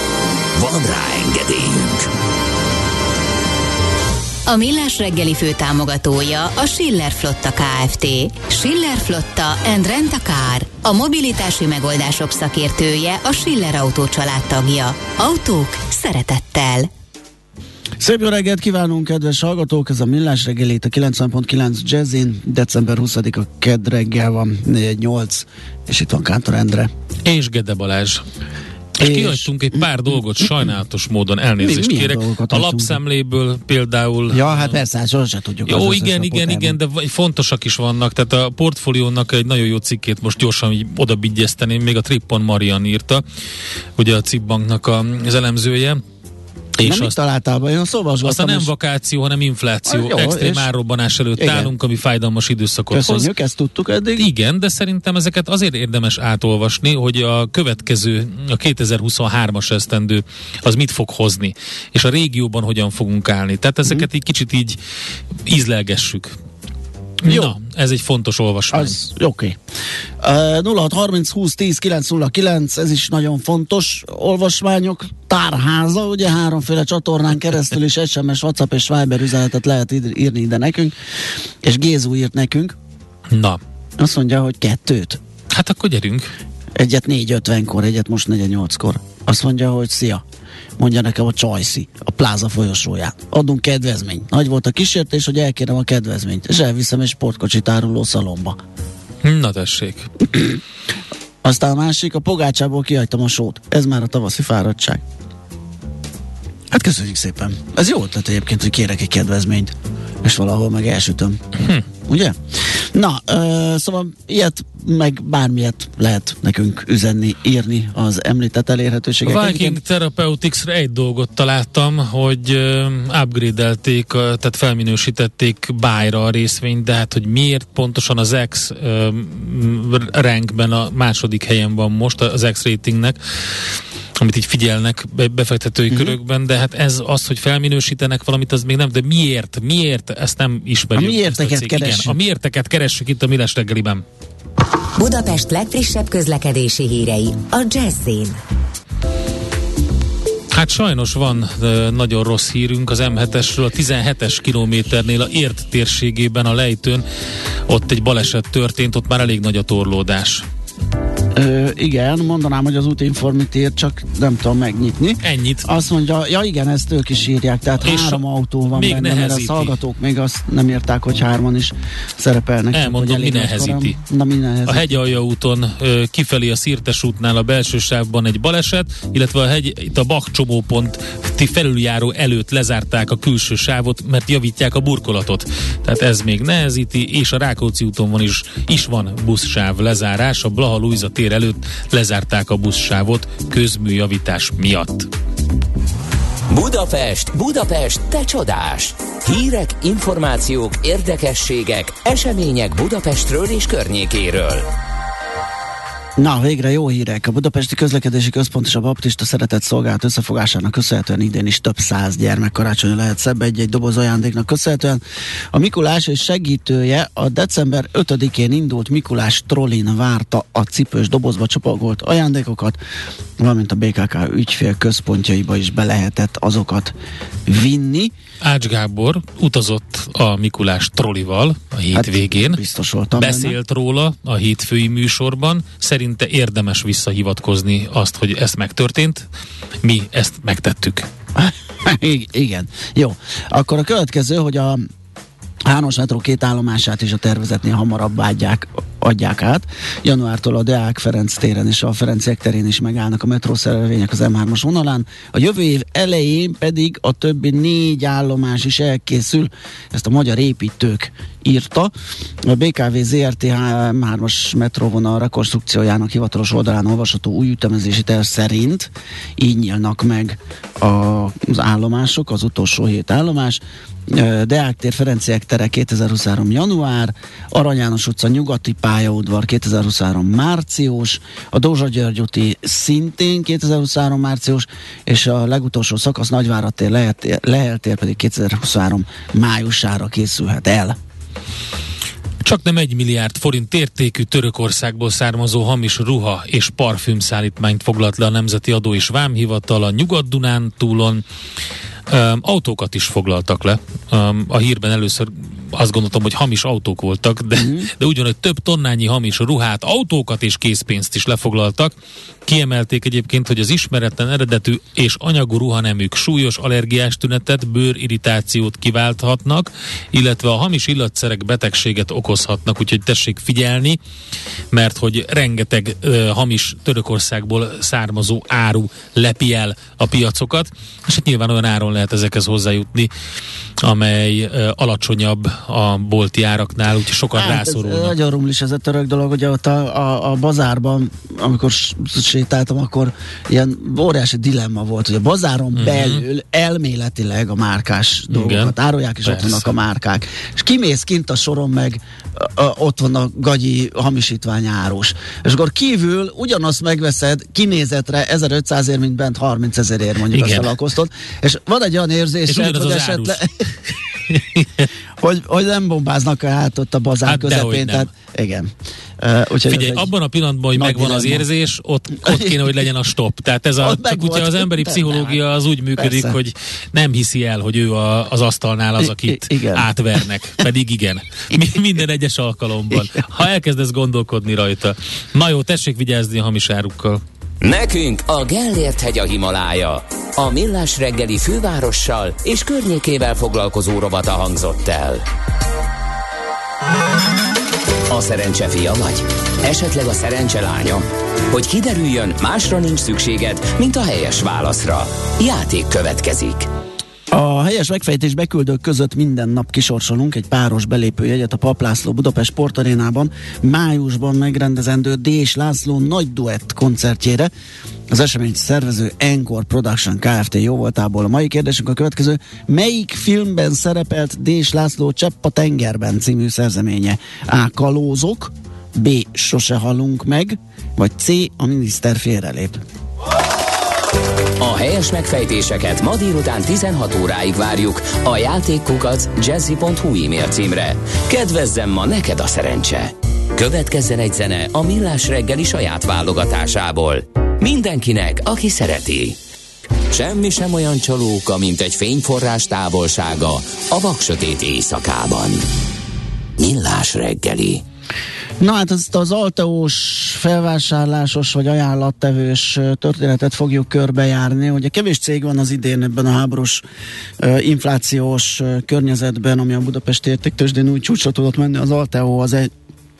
Van rá engedélyünk. A Millás reggeli fő támogatója a Schiller Flotta KFT. Schiller Flotta and Rent a Car. A mobilitási megoldások szakértője a Schiller Autó tagja. Autók szeretettel. Szép jó reggelt kívánunk, kedves hallgatók! Ez a Millás reggelét a 90.9 Jazzin. December 20-a kedd reggel van, 8, és itt van Kántor Endre. És Gede Balázs. És, és kihagytunk egy pár dolgot sajnálatos módon, elnézést Mi- kérek. A lapszemléből például Ja, hát persze, hát sosem tudjuk. az Jó, igen, igen, igen, de fontosak is vannak. Tehát a portfóliónak egy nagyon jó cikkét most gyorsan így odabigyezteném, még a Trippon Marian írta, ugye a Cibbanknak az elemzője. És Nem azt, találtál be? Én olvasgattam, aztán nem és vakáció, hanem infláció. Ah, jó, Extrém és- árrobbanás előtt Igen. állunk, ami fájdalmas időszakot hoz. Köszönjük, ezt tudtuk eddig. Igen, de szerintem ezeket azért érdemes átolvasni, hogy a következő, a 2023-as esztendő az mit fog hozni, és a régióban hogyan fogunk állni. Tehát ezeket így kicsit így ízlelgessük. Jó. Na, ez egy fontos olvasmány. Az oké. Okay. Uh, 0630 20 10 909, ez is nagyon fontos. Olvasmányok tárháza, ugye háromféle csatornán keresztül is SMS, WhatsApp és Viber üzenetet lehet írni ide nekünk, és Gézu írt nekünk, Na, azt mondja, hogy kettőt. hát akkor gyerünk. Egyet 4.50-kor, egyet most 4.8-kor. Azt mondja, hogy szia. Mondja nekem a Csajci, a pláza folyosóját. Adunk kedvezményt. Nagy volt a kísértés, hogy elkérem a kedvezményt, és elviszem egy sportkocsit áruló szalomba. Na tessék. Aztán a másik, a pogácsából kihagytam a sót. Ez már a tavaszi fáradtság. Hát köszönjük szépen. Ez jó ötlet egyébként, hogy kérek egy kedvezményt, és valahol meg elsütöm. Hm. Ugye? Na, ö, szóval ilyet, meg bármilyet lehet nekünk üzenni, írni az említett A elérhetőségek. Viking Therapeutics-re egy dolgot találtam, hogy upgrade-elték, tehát felminősítették bájra a részvényt, de hát hogy miért pontosan az X rankben a második helyen van most az X ratingnek, amit így figyelnek be- befektetői uh-huh. körökben, de hát ez az, hogy felminősítenek valamit, az még nem, de miért? Miért? Ezt nem ismerjük. A miérteket cég. Igen, a miérteket keressük itt a Miles reggeliben. Budapest legfrissebb közlekedési hírei a Jazzin. Hát sajnos van ö, nagyon rossz hírünk az M7-esről, a 17-es kilométernél a Ért térségében a lejtőn, ott egy baleset történt, ott már elég nagy a torlódás. Ö, igen, mondanám, hogy az útinformit írt, csak nem tudom megnyitni. Ennyit. Azt mondja, ja igen, ezt ők is írják, tehát És három autó van még benne, mert a nehezíti. hallgatók még azt nem írták, hogy hárman is szerepelnek. Elmondom, mi nehezíti. Na mi nehezíti? A hegyalja úton kifelé a Szirtes útnál a belső sávban egy baleset, illetve a hegy, itt a Bach csomópont ti felüljáró előtt lezárták a külső sávot, mert javítják a burkolatot. Tehát ez még nehezíti, és a Rákóczi úton van is, is van buszsáv lezárás, a Blaha Luisa tér előtt lezárták a buszsávot közműjavítás miatt. Budapest, Budapest, te csodás! Hírek, információk, érdekességek, események Budapestről és környékéről. Na, végre jó hírek. A Budapesti Közlekedési Központ és a Baptista Szeretett Szolgálat összefogásának köszönhetően idén is több száz gyermek karácsony lehet szebb egy-egy doboz ajándéknak köszönhetően. A Mikulás és segítője a december 5-én indult Mikulás Trollin várta a cipős dobozba csomagolt ajándékokat, valamint a BKK ügyfél központjaiba is be lehetett azokat vinni. Ács Gábor utazott a Mikulás trollival a hétvégén. Hát, biztos voltam benne. Beszélt róla a hétfői műsorban. Szerinte érdemes visszahivatkozni azt, hogy ez megtörtént. Mi ezt megtettük. Igen. Jó. Akkor a következő, hogy a Hános metró két állomását is a tervezetnél hamarabb adják, adják át. Januártól a Deák Ferenc téren és a Ferenciek terén is megállnak a metrószerelvények az M3-as vonalán. A jövő év elején pedig a többi négy állomás is elkészül. Ezt a magyar építők írta. A BKV ZRT M3-as metróvonal rekonstrukciójának hivatalos oldalán olvasható új ütemezési terv szerint így nyílnak meg az állomások, az utolsó hét állomás. Deák tér Ferenciek tere 2023. január, Arany János utca nyugati pályaudvar 2023. március, a Dózsa György úti szintén 2023. március, és a legutolsó szakasz Nagyvárad tér, Lehel- Lehel tér pedig 2023. májusára készülhet el. Csak nem egy milliárd forint értékű Törökországból származó hamis ruha és parfüm szállítmányt foglalt le a Nemzeti Adó és Vámhivatal a Nyugat-Dunán túlon. Autókat is foglaltak le. A hírben először azt gondoltam, hogy hamis autók voltak, de, mm. de ugyanúgy több tonnányi hamis ruhát, autókat és készpénzt is lefoglaltak. Kiemelték egyébként, hogy az ismeretlen eredetű és anyagú ruhanemük súlyos allergiás tünetet, bőrirritációt kiválthatnak, illetve a hamis illatszerek betegséget okozhatnak, úgyhogy tessék figyelni, mert hogy rengeteg uh, hamis Törökországból származó áru lepi el a piacokat, és hát nyilván olyan áron lehet ezekhez hozzájutni, amely uh, alacsonyabb a bolti áraknál, úgyhogy sokan hát rászorulnak. Ez nagyon rumlis ez a török dolog, hogy ott a, a, a bazárban, amikor sétáltam, akkor ilyen óriási dilemma volt, hogy a bazáron uh-huh. belül elméletileg a márkás dolgokat Igen. árulják, és Persze. ott vannak a márkák. És kimész kint a soron meg, a, a, ott van a gagyi hamisítvány árus. És akkor kívül ugyanazt megveszed kinézetre 1500 ér, mint bent 30 ezerért mondjuk Igen. azt alakoztod. És van egy olyan érzés, hogy esetleg... hogy, hogy nem bombáznak hát ott a bazár hát közepén. Tehát, igen. Uh, Figyelj, abban a pillanatban, hogy megvan dilemma. az érzés, ott, ott kéne, hogy legyen a stop. Tehát ez a, csak ugye az emberi pszichológia az úgy működik, Persze. hogy nem hiszi el, hogy ő a, az asztalnál az, akit I- igen. átvernek. Pedig igen. Mi, minden egyes alkalomban. Ha elkezdesz gondolkodni rajta. Na jó, tessék vigyázni a hamis árukkal. Nekünk a Gellért hegy a Himalája. A Millás reggeli fővárossal és környékével foglalkozó rovata hangzott el. A szerencse fia vagy? Esetleg a szerencse lánya? Hogy kiderüljön, másra nincs szükséged, mint a helyes válaszra. Játék következik. A helyes megfejtés beküldők között minden nap kisorsolunk egy páros belépőjegyet a Paplászló Budapest Sportarénában májusban megrendezendő Dés László nagy duett koncertjére. Az esemény szervező Encore Production Kft. jó voltából. A mai kérdésünk a következő. Melyik filmben szerepelt Dés László Csepp a tengerben című szerzeménye? A. Kalózok, B. Sose halunk meg, vagy C. A miniszter félrelép. A helyes megfejtéseket ma délután 16 óráig várjuk a játékkukac jazzy.hu e-mail címre. Kedvezzem ma neked a szerencse! Következzen egy zene a Millás reggeli saját válogatásából. Mindenkinek, aki szereti. Semmi sem olyan csalóka, mint egy fényforrás távolsága a vaksötét éjszakában. Millás reggeli. Na hát ezt az alteós felvásárlásos vagy ajánlattevős történetet fogjuk körbejárni. Ugye kevés cég van az idén ebben a háborús inflációs környezetben, ami a Budapesti értéktősdén úgy csúcsra tudott menni. Az Alteo az egy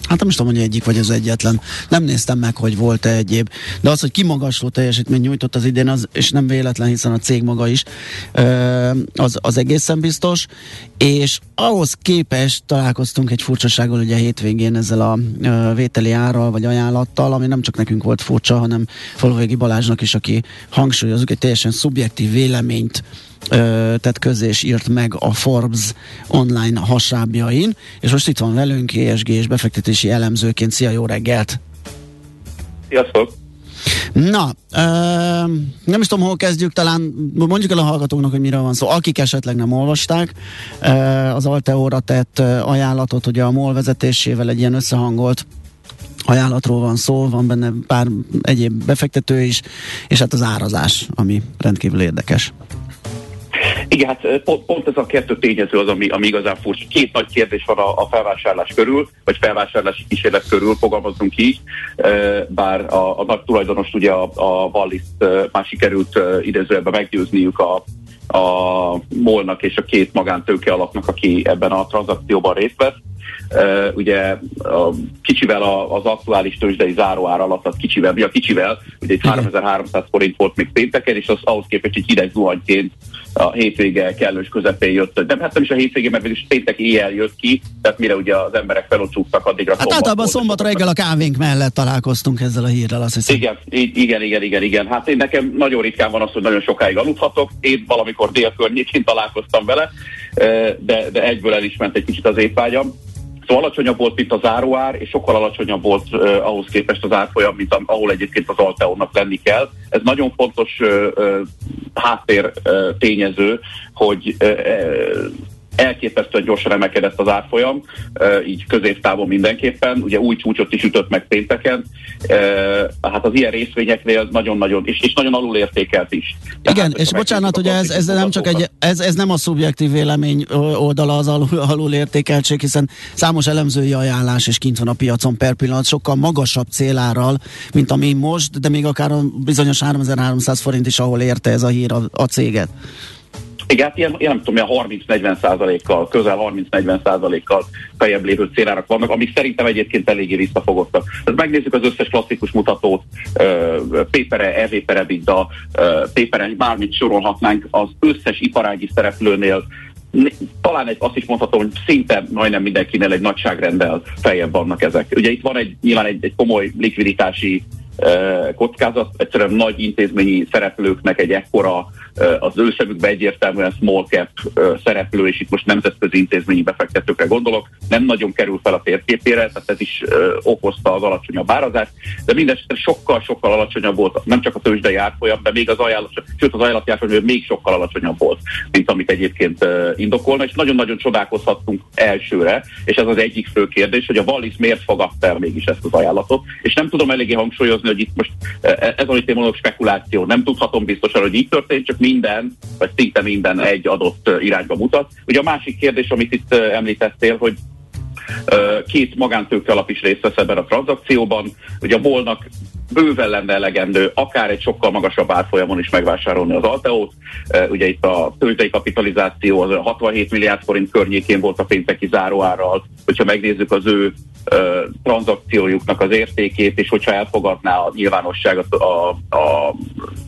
Hát nem is tudom, hogy egyik vagy az egyetlen. Nem néztem meg, hogy volt-e egyéb. De az, hogy kimagasló teljesítmény nyújtott az idén, az, és nem véletlen, hiszen a cég maga is, az, az egészen biztos. És ahhoz képest találkoztunk egy furcsasággal ugye hétvégén ezzel a vételi árral vagy ajánlattal, ami nem csak nekünk volt furcsa, hanem Faluvégi Balázsnak is, aki hangsúlyozunk egy teljesen szubjektív véleményt tett közé és írt meg a Forbes online hasábjain, és most itt van velünk ESG és befektetési elemzőként. Szia, jó reggelt! Sziasztok! Na, ö, nem is tudom, hol kezdjük, talán mondjuk el a hallgatóknak, hogy miről van szó. Akik esetleg nem olvasták, ö, az Alteóra tett ajánlatot, ugye a MOL vezetésével egy ilyen összehangolt ajánlatról van szó, van benne pár egyéb befektető is, és hát az árazás, ami rendkívül érdekes. Igen, hát pont, pont ez a kettő tényező az, ami, ami igazán furcsa. Két nagy kérdés van a, a felvásárlás körül, vagy felvásárlási kísérlet körül, fogalmazunk így, bár a, a nagy tulajdonost ugye a, a Wallis már sikerült idézőjelben meggyőzniük a, a Molnak és a két magántőke alapnak, aki ebben a tranzakcióban részt vett. Ugye a kicsivel a, az aktuális tőzsdei záróár alatt, az kicsivel, mi a kicsivel, ugye egy 3300 forint volt még pénteken, és az ahhoz képest egy hideg zuhanyként a hétvége kellős közepén jött. De hát nem is a hétvége, mert is péntek éjjel jött ki, tehát mire ugye az emberek felocsúgtak, addigra Hát általában szombat reggel a kávénk mellett találkoztunk ezzel a hírrel, azt hiszem. Igen, igen, igen, igen, igen. Hát én nekem nagyon ritkán van az, hogy nagyon sokáig aludhatok. Én valamikor dél környékén találkoztam vele, de, de egyből el is ment egy kicsit az étvágyam. Szóval alacsonyabb volt, mint az áruár, és sokkal alacsonyabb volt uh, ahhoz képest az árfolyam, mint ahol egyébként az Alteónak lenni kell. Ez nagyon fontos uh, háttér uh, tényező, hogy uh, elképesztően gyorsan emelkedett az árfolyam, így középtávon mindenképpen, ugye új csúcsot is ütött meg pénteken, hát az ilyen részvényeknél nagyon-nagyon, és, és nagyon alul értékelt is. Igen, Tehát, és bocsánat, hogy ez, ez nem csak egy, ez, ez nem a szubjektív vélemény oldala az alul, alul értékeltség, hiszen számos elemzői ajánlás és kint van a piacon per pillanat sokkal magasabb célárral, mint ami most, de még akár a bizonyos 3300 forint is, ahol érte ez a hír a, a céget. Igen, hát ilyen, ilyen nem tudom, ilyen 30-40 százalékkal, közel 30-40 százalékkal fejebb lévő célárak vannak, amik szerintem egyébként eléggé visszafogottak. Tehát megnézzük az összes klasszikus mutatót, Pépere, Evépere, Bidda, Pépere, bármit sorolhatnánk, az összes iparági szereplőnél talán egy, azt is mondhatom, hogy szinte majdnem mindenkinél egy nagyságrendel feljebb vannak ezek. Ugye itt van egy nyilván egy, egy komoly likviditási kockázat, egyszerűen nagy intézményi szereplőknek egy ekkora az ő szemükbe egyértelműen small cap szereplő, és itt most nemzetközi intézményi befektetőkre gondolok, nem nagyon kerül fel a térképére, tehát ez is okozta az alacsonyabb árazást, de mindesetre sokkal-sokkal alacsonyabb volt, nem csak a tőzsdei árfolyam, de még az ajánlat, sőt az ajánlati árfolyam még sokkal alacsonyabb volt, mint amit egyébként indokolna, és nagyon-nagyon csodálkozhattunk elsőre, és ez az egyik fő kérdés, hogy a Wallis miért fogadta el mégis ezt az ajánlatot, és nem tudom eléggé hangsúlyozni, hogy itt most ez, amit én mondok, spekuláció, nem tudhatom biztosan, hogy így történt, csak minden, vagy szinte minden egy adott irányba mutat. Ugye a másik kérdés, amit itt említettél, hogy két magántőke alap is részt vesz ebben a tranzakcióban. Ugye a bolnak bőven lenne elegendő, akár egy sokkal magasabb árfolyamon is megvásárolni az Alteót. Ugye itt a tőzsdei kapitalizáció az 67 milliárd forint környékén volt a pénteki záróárral. Hogyha megnézzük az ő tranzakciójuknak az értékét, és hogyha elfogadná a nyilvánosságot a, a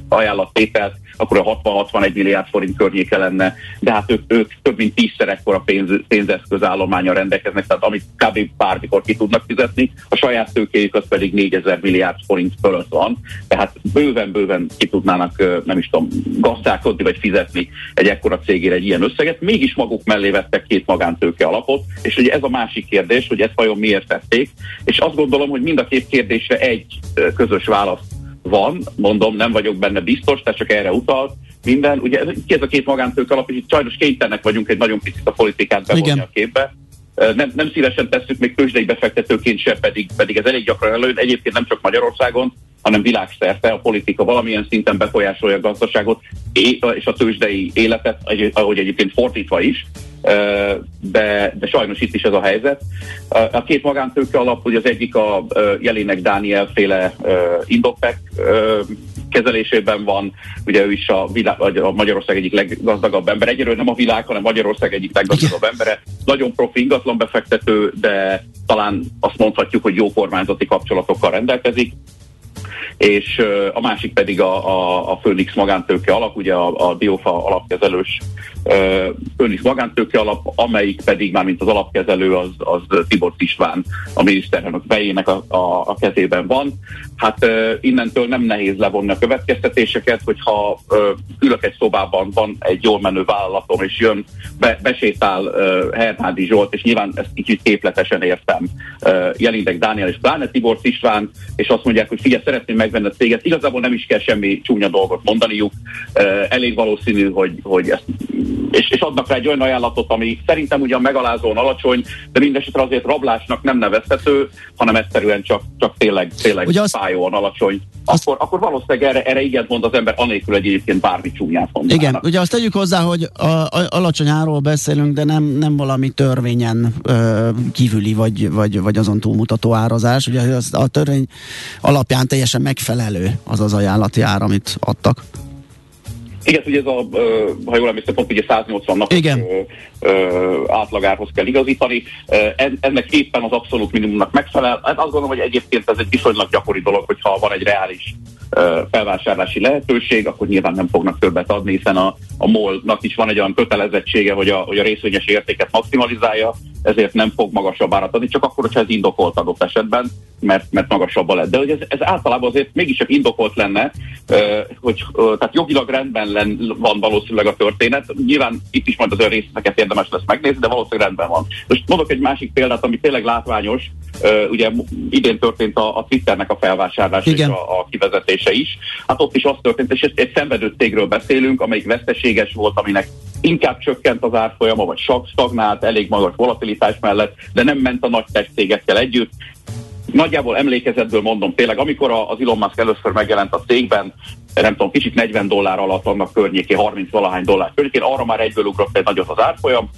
ajánlattételt, akkor a 60-61 milliárd forint környéke lenne, de hát ők, ők több mint tízszer ekkora pénz, pénzeszközállományra rendelkeznek, tehát amit kb. bármikor ki tudnak fizetni, a saját tőkéjük az pedig 4000 milliárd forint fölött van, tehát bőven-bőven ki tudnának, nem is tudom, gazdálkodni vagy fizetni egy ekkora cégére egy ilyen összeget, mégis maguk mellé vettek két magántőke alapot, és ugye ez a másik kérdés, hogy ezt vajon miért tették, és azt gondolom, hogy mind a két kérdésre egy közös válasz van, mondom, nem vagyok benne biztos, tehát csak erre utalt, minden, ugye ki ez a két magántők alap, és itt sajnos kénytelenek vagyunk egy nagyon picit a politikát bevonni Igen. a képbe. Nem, nem szívesen tesszük még tőzsdei befektetőként se, pedig, pedig ez elég gyakran előtt. Egyébként nem csak Magyarországon, hanem világszerte a politika valamilyen szinten befolyásolja a gazdaságot és a tőzsdei életet, ahogy egyébként fordítva is. De, de sajnos itt is ez a helyzet. A két magántőke alap, hogy az egyik a Jelének Dániel féle Indopek kezelésében van, ugye ő is a, világ, a Magyarország egyik leggazdagabb ember, egyről nem a világ, hanem Magyarország egyik leggazdagabb embere. Nagyon profi ingatlan befektető, de talán azt mondhatjuk, hogy jó kormányzati kapcsolatokkal rendelkezik és a másik pedig a, a, a Phoenix magántőke alap, ugye a, a Diofa alapkezelős Phoenix magántőke alap, amelyik pedig már mint az alapkezelő az, az Tibor István, a miniszterelnök fejének a, a, a kezében van. Hát innentől nem nehéz levonni a következtetéseket, hogyha ülök egy szobában, van egy jól menő vállalatom, és jön, be, besétál Hernádi Zsolt, és nyilván ezt kicsit képletesen értem, Jelindek Dániel és pláne Tibor István, és azt mondják, hogy figyelj, szeretném megvenni a céget. Igazából nem is kell semmi csúnya dolgot mondaniuk. Elég valószínű, hogy, hogy ezt, és, és adnak rá egy olyan ajánlatot, ami szerintem ugyan megalázóan alacsony, de mindesetre azért rablásnak nem nevezhető, hanem egyszerűen csak, csak tényleg, tényleg Ugye azt, fájóan alacsony. Akkor, akkor valószínűleg erre, erre igen mond az ember, anélkül egyébként bármi csúnyát mondanának. Igen, ugye azt tegyük hozzá, hogy a, a, alacsony áról beszélünk, de nem, nem valami törvényen ö, kívüli vagy, vagy, vagy azon túlmutató árazás. Ugye az, a törvény alapján teljesen megfelelő az az ajánlati ár, amit adtak. Igen, ugye ez a, ha jól emlékszem, pont ugye 180 napos Igen. átlagárhoz kell igazítani. Ennek éppen az abszolút minimumnak megfelel. Hát azt gondolom, hogy egyébként ez egy viszonylag gyakori dolog, hogyha van egy reális felvásárlási lehetőség, akkor nyilván nem fognak többet adni, hiszen a, a MOL-nak is van egy olyan kötelezettsége, hogy a, hogy a részvényes értéket maximalizálja, ezért nem fog magasabb árat adni, csak akkor, hogyha ez indokolt adott esetben, mert, mert magasabb lett. De hogy ez, ez általában azért mégiscsak indokolt lenne, hogy tehát jogilag rendben len, van valószínűleg a történet. Nyilván itt is majd az olyan részleteket érdemes lesz megnézni, de valószínűleg rendben van. Most mondok egy másik példát, ami tényleg látványos. Ugye idén történt a, a Twitternek a felvásárlása és a, a kivezetése is. Hát ott is az történt, és egy szenvedő cégről beszélünk, amelyik veszteséges volt, aminek inkább csökkent az árfolyama, vagy stagnált, elég magas volatilitás mellett, de nem ment a nagy tech cégekkel együtt. Nagyjából emlékezetből mondom, tényleg amikor az Elon Musk először megjelent a cégben, nem tudom, kicsit 40 dollár alatt annak környéké, 30 valahány dollár környékén, arra már egyből ugrott egy nagyot az árfolyam,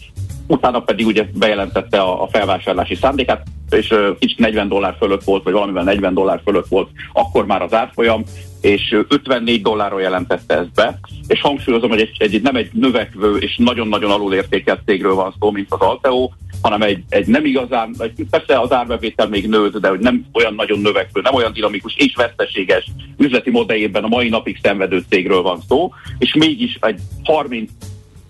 utána pedig ugye bejelentette a, a felvásárlási szándékát, és uh, kicsit 40 dollár fölött volt, vagy valamivel 40 dollár fölött volt akkor már az árfolyam, és 54 dollárról jelentette ezt be, és hangsúlyozom, hogy egy, egy, nem egy növekvő és nagyon-nagyon alulértékelt cégről van szó, mint az Alteo, hanem egy, egy nem igazán, persze az árbevétel még nőtt, de hogy nem olyan nagyon növekvő, nem olyan dinamikus és veszteséges üzleti modelljében a mai napig szenvedő cégről van szó, és mégis egy 30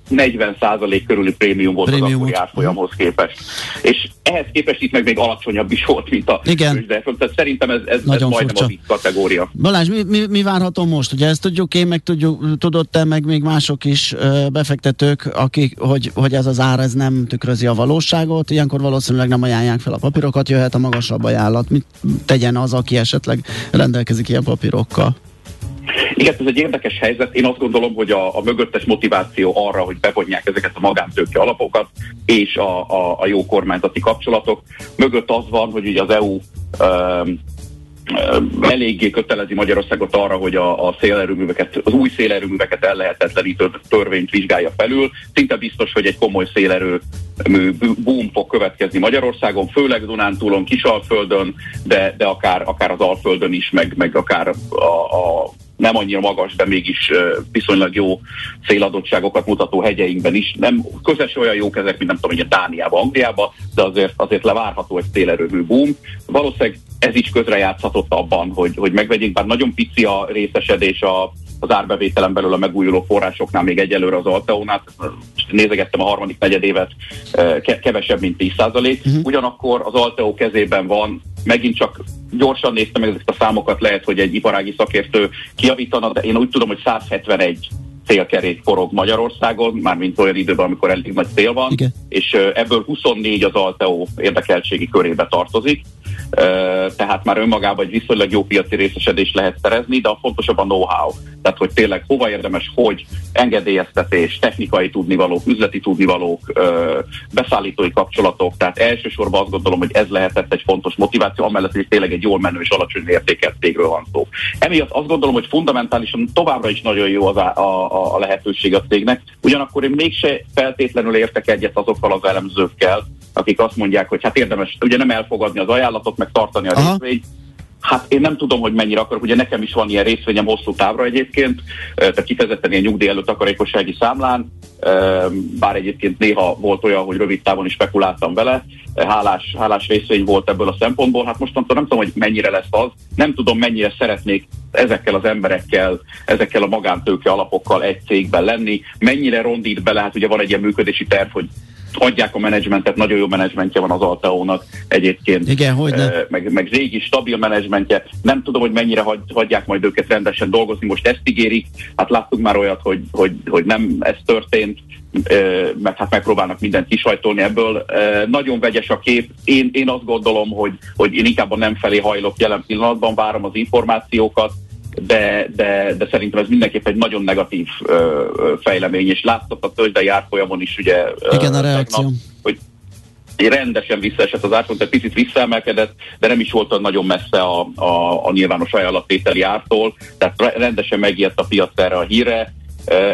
40 százalék körüli prémium volt prémium az akkori árfolyamhoz képest. És ehhez képest itt meg még alacsonyabb is volt, mint a Igen. Tehát szerintem ez, ez, ez majdnem a kategória. Balázs, mi, mi, mi várható most? Ugye ezt tudjuk én, meg tudjuk, tudod te, meg még mások is befektetők, akik, hogy, hogy ez az ár ez nem tükrözi a valóságot, ilyenkor valószínűleg nem ajánlják fel a papírokat, jöhet a magasabb ajánlat. Mit tegyen az, aki esetleg rendelkezik ilyen papírokkal? Igen, ez egy érdekes helyzet. Én azt gondolom, hogy a, a mögöttes motiváció arra, hogy bevonják ezeket a magántőke alapokat és a, a, a jó kormányzati kapcsolatok mögött az van, hogy ugye az EU um, eléggé kötelezi Magyarországot arra, hogy a, a szélerőműveket, az új szélerőműveket ellehetetlenítő törvényt vizsgálja felül. Szinte biztos, hogy egy komoly szélerőmű boom fog következni Magyarországon, főleg Dunántúlon, Kisalföldön, de, de akár, akár az Alföldön is, meg, meg akár a, a nem annyira magas, de mégis viszonylag jó széladottságokat mutató hegyeinkben is. Nem közös olyan jók ezek, mint nem tudom, hogy a Dániában, Angliában, de azért, azért levárható egy szélerőmű boom. Valószínűleg ez is közrejátszhatott abban, hogy, hogy megvegyék, bár nagyon pici a részesedés a, az árbevételen belül a megújuló forrásoknál még egyelőre az Alteónál, nézegettem a harmadik negyedévet, kevesebb, mint 10%. Uh-huh. Ugyanakkor az Alteó kezében van, megint csak gyorsan néztem meg ezeket a számokat, lehet, hogy egy iparági szakértő kiavítana, de én úgy tudom, hogy 171 célkerék forog Magyarországon, mármint olyan időben, amikor elég nagy cél van, Igen. és ebből 24 az Alteo érdekeltségi körébe tartozik, tehát már önmagában egy viszonylag jó piaci részesedés lehet szerezni, de a fontosabb a know-how. Tehát, hogy tényleg hova érdemes, hogy engedélyeztetés, technikai tudnivalók, üzleti tudnivalók, beszállítói kapcsolatok, tehát elsősorban azt gondolom, hogy ez lehetett egy fontos motiváció, amellett, hogy tényleg egy jól menő és alacsony értékelt cégről van szó. Emiatt azt gondolom, hogy fundamentálisan továbbra is nagyon jó az a, a, a lehetőség a cégnek, ugyanakkor én mégse feltétlenül értek egyet azokkal az elemzőkkel, akik azt mondják, hogy hát érdemes ugye nem elfogadni az ajánlatot, meg tartani a részvényt, Hát én nem tudom, hogy mennyire akarok, ugye nekem is van ilyen részvényem hosszú távra egyébként, tehát kifejezetten ilyen nyugdíj előtt takarékossági számlán, bár egyébként néha volt olyan, hogy rövid távon is spekuláltam vele, hálás, hálás részvény volt ebből a szempontból, hát mostantól nem tudom, hogy mennyire lesz az, nem tudom, mennyire szeretnék ezekkel az emberekkel, ezekkel a magántőke alapokkal egy cégben lenni, mennyire rondít bele, hát ugye van egy ilyen működési terv, hogy adják a menedzsmentet, nagyon jó menedzsmentje van az Alteónak egyébként. Igen, hogy meg, meg régi, stabil menedzsmentje. Nem tudom, hogy mennyire hagy, hagyják majd őket rendesen dolgozni, most ezt ígérik. Hát láttuk már olyat, hogy, hogy, hogy nem ez történt, mert hát megpróbálnak mindent kisajtolni ebből. Nagyon vegyes a kép. Én, én azt gondolom, hogy, hogy én inkább a nem felé hajlok jelen pillanatban, várom az információkat, de, de, de szerintem ez mindenképp egy nagyon negatív ö, fejlemény, és látszott a tőzsdei árfolyamon is ugye Igen, a reakció. Tegnap, hogy rendesen visszaesett az árfolyam, tehát picit visszaemelkedett, de nem is volt nagyon messze a, a, a nyilvános ajánlattételi ártól, tehát rendesen megijedt a piac erre a híre,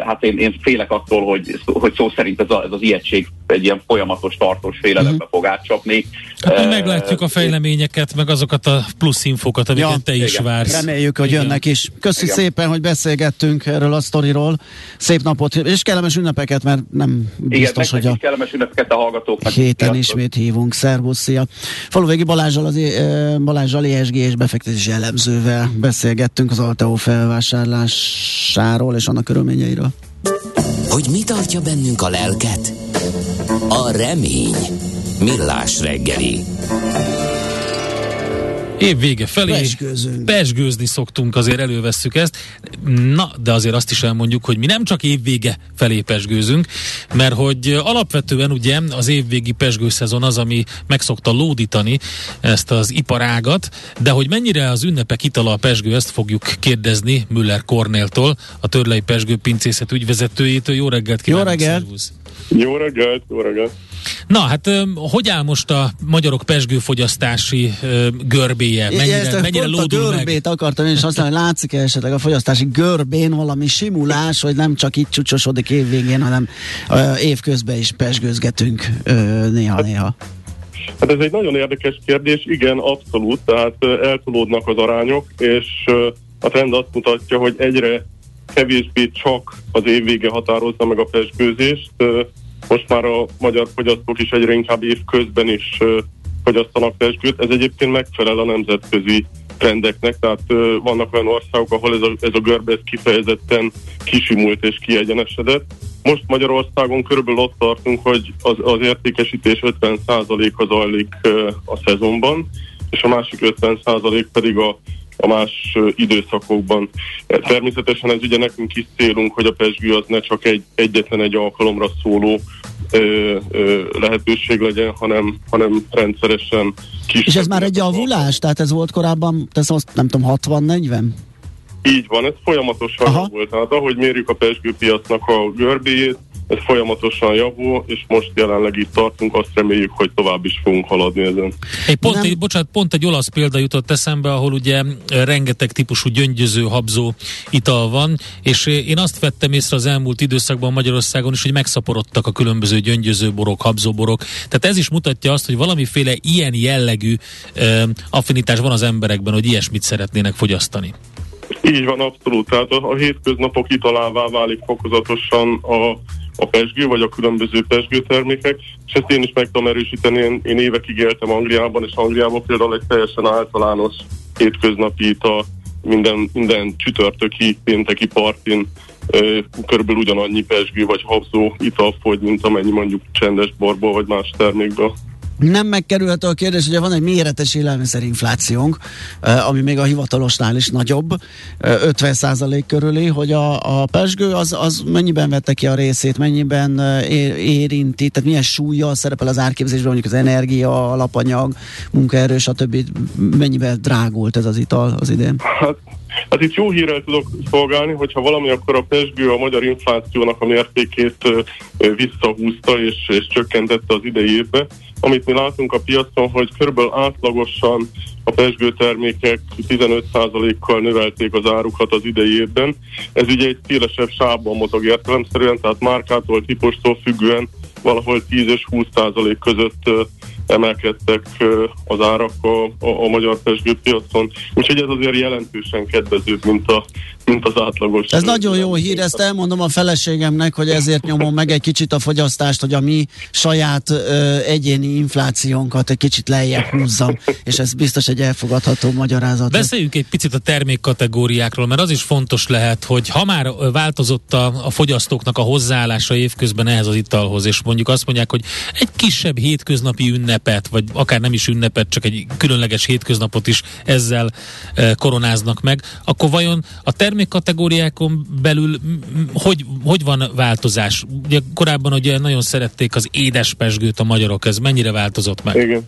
hát én, én félek attól, hogy, hogy szó szerint ez, a, ez az ijegység egy ilyen folyamatos, tartós félelembe uh-huh. fog átcsapni. Hát uh, meglátjuk a fejleményeket, meg azokat a plusz infokat, amiket ja, te is igen. vársz. Reméljük, hogy igen. jönnek is. Köszi igen. szépen, hogy beszélgettünk erről a sztoriról. Szép napot, és kellemes ünnepeket, mert nem biztos, igen, hogy a... kellemes ünnepeket a hallgatóknak. Héten ismét hívunk. Szervusz, szia. Faluvégi Balázsal, az, Balázsal ESG és befektetési elemzővel beszélgettünk az Alteo felvásárlásáról és annak körülményeiről. Hogy mi tartja bennünk a lelket? A remény. Millás reggeli. Év vége felé Pesgőzünk. pesgőzni szoktunk, azért elővesszük ezt. Na, de azért azt is elmondjuk, hogy mi nem csak évvége felé pesgőzünk, mert hogy alapvetően ugye az évvégi pesgőszezon az, ami megszokta lódítani ezt az iparágat, de hogy mennyire az ünnepek itala a pesgő, ezt fogjuk kérdezni Müller Kornéltól, a Törlei Pesgő pincészet ügyvezetőjétől. Jó reggelt kívánok! reggelt! szervusz! Jó reggelt, jó reggelt. Na, hát hogy áll most a magyarok pesgőfogyasztási görbéje? Ezt Mennyire, a mennyire pont a lódul meg? görbét akartam én is azt mondani, hogy látszik esetleg a fogyasztási görbén valami simulás, hogy nem csak itt csúcsosodik évvégén, hanem évközben is pesgőzgetünk néha-néha. Hát ez egy nagyon érdekes kérdés, igen, abszolút, tehát eltolódnak az arányok, és a trend azt mutatja, hogy egyre kevésbé csak az évvége határozza meg a pesgőzést. Most már a magyar fogyasztók is egyre inkább évközben is fogyasztanak pesgőt. Ez egyébként megfelel a nemzetközi trendeknek, tehát vannak olyan országok, ahol ez a, ez a görbe ez kifejezetten kisimult és kiegyenesedett. Most Magyarországon körülbelül ott tartunk, hogy az, az értékesítés 50%-a zajlik a szezonban, és a másik 50% pedig a, a más időszakokban. E, Természetesen ez ugye nekünk is célunk, hogy a pesgő az ne csak egy, egyetlen egy alkalomra szóló ö, ö, lehetőség legyen, hanem, hanem rendszeresen kis. És ez már egy javulás? Tehát ez volt korábban, teszem azt nem tudom, 60-40? Így van, ez folyamatosan Aha. javul. Tehát ahogy mérjük a pesgőpiacnak a görbéjét, ez folyamatosan javul, és most jelenleg itt tartunk, azt reméljük, hogy tovább is fogunk haladni ezen. Egy pont, Nem. egy, bocsánat, pont egy olasz példa jutott eszembe, ahol ugye rengeteg típusú gyöngyöző, habzó ital van, és eh, én azt vettem észre az elmúlt időszakban Magyarországon is, hogy megszaporodtak a különböző gyöngyöző borok, habzóborok. Tehát ez is mutatja azt, hogy valamiféle ilyen jellegű eh, affinitás van az emberekben, hogy ilyesmit szeretnének fogyasztani. Így van, abszolút. Tehát a, a hétköznapok italává válik fokozatosan a, a pesgő, vagy a különböző pesgőtermékek, és ezt én is meg tudom erősíteni. Én, én évekig éltem Angliában, és Angliában például egy teljesen általános hétköznapi ital minden, minden csütörtöki, pénteki partin körülbelül ugyanannyi pesgő vagy habzó ital fogy, mint amennyi mondjuk csendes borból vagy más termékből. Nem megkerülhető a kérdés, hogy van egy méretes élelmiszerinflációnk, ami még a hivatalosnál is nagyobb, eh, 50% körüli, hogy a, a pesgő az, az mennyiben vette ki a részét, mennyiben ér, érinti, tehát milyen súlya szerepel az árképzésben, mondjuk az energia, alapanyag, munkaerő, stb. Mennyiben drágult ez az ital az idén? Hát, hát itt jó hírrel tudok szolgálni, hogyha valami, akkor a pesgő a magyar inflációnak a mértékét visszahúzta és, és csökkentette az idei évbe. Amit mi látunk a piacon, hogy körülbelül átlagosan a pesgő termékek 15%-kal növelték az árukat az idei évben. Ez ugye egy szélesebb sávban mozog értelemszerűen, tehát márkától, típustól függően valahol 10 és 20% között emelkedtek az árak a, a, a magyar pesgőpiacon. Úgyhogy ez azért jelentősen kedvezőbb, mint, a, mint az átlagos. Ez nagyon jó hír, ezt elmondom a feleségemnek, hogy ezért nyomom meg egy kicsit a fogyasztást, hogy a mi saját ö, egyéni inflációnkat egy kicsit lejjebb húzzam, és ez biztos egy elfogadható magyarázat. Beszéljünk egy picit a termékkategóriákról, mert az is fontos lehet, hogy ha már változott a, a fogyasztóknak a hozzáállása évközben ehhez az italhoz, és mondjuk azt mondják, hogy egy kisebb hétköznapi ünnepet, vagy akár nem is ünnepet, csak egy különleges hétköznapot is ezzel e, koronáznak meg, akkor vajon a termékkategóriákon belül hogy, hogy van változás? Ugye korábban ugye nagyon szerették az édespesgőt a magyarok, ez mennyire változott meg? Igen.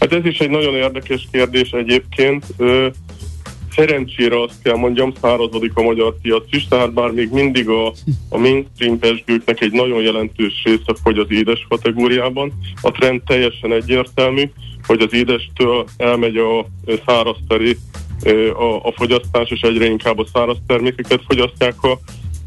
Hát ez is egy nagyon érdekes kérdés egyébként. Szerencsére azt kell mondjam, szárazodik a magyar piac is, tehát bár még mindig a, a mainstream pesgőknek egy nagyon jelentős része fogy az édes kategóriában. A trend teljesen egyértelmű, hogy az édestől elmegy a száraz felé a, a fogyasztás, és egyre inkább a száraz termékeket fogyasztják a,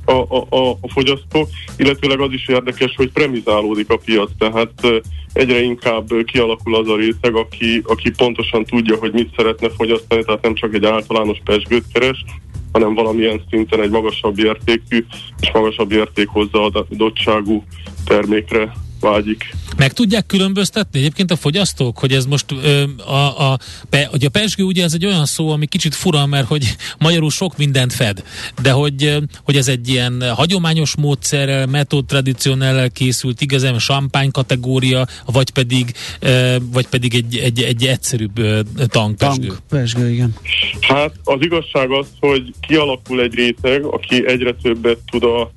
a, a, a, a fogyasztók, illetőleg az is érdekes, hogy premizálódik a piac, tehát egyre inkább kialakul az a réteg, aki, aki pontosan tudja, hogy mit szeretne fogyasztani, tehát nem csak egy általános pesgőt keres, hanem valamilyen szinten egy magasabb értékű és magasabb érték hozzáadottságú termékre vágyik. Meg tudják különböztetni egyébként a fogyasztók, hogy ez most ö, a, a, pe, hogy a pesgő ugye ez egy olyan szó, ami kicsit fura, mert hogy magyarul sok mindent fed, de hogy, hogy ez egy ilyen hagyományos módszerrel, metód tradicionellel készült, igazán champagne kategória, vagy pedig, ö, vagy pedig egy, egy, egy egyszerűbb ö, tankpesgő. Tank, pesgő, igen. Hát az igazság az, hogy kialakul egy réteg, aki egyre többet tud a,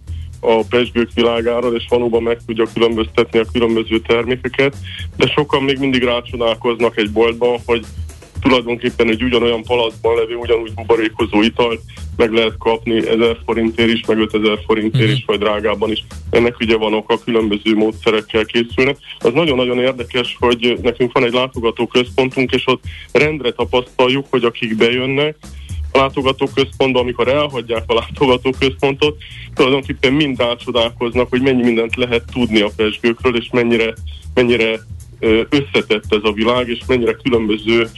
a pesgők világáról, és valóban meg tudja különböztetni a különböző termékeket, de sokan még mindig rácsodálkoznak egy boltban, hogy tulajdonképpen egy ugyanolyan palacban levő, ugyanúgy buborékozó italt meg lehet kapni 1000 forintért is, meg 5000 forintért is, vagy drágában is. Ennek ugye van oka, különböző módszerekkel készülnek. Az nagyon-nagyon érdekes, hogy nekünk van egy látogatóközpontunk, és ott rendre tapasztaljuk, hogy akik bejönnek, a látogatóközpontba, amikor elhagyják a látogatóközpontot, tulajdonképpen mind átcsodálkoznak, hogy mennyi mindent lehet tudni a pesgőkről, és mennyire, mennyire összetett ez a világ, és mennyire különböző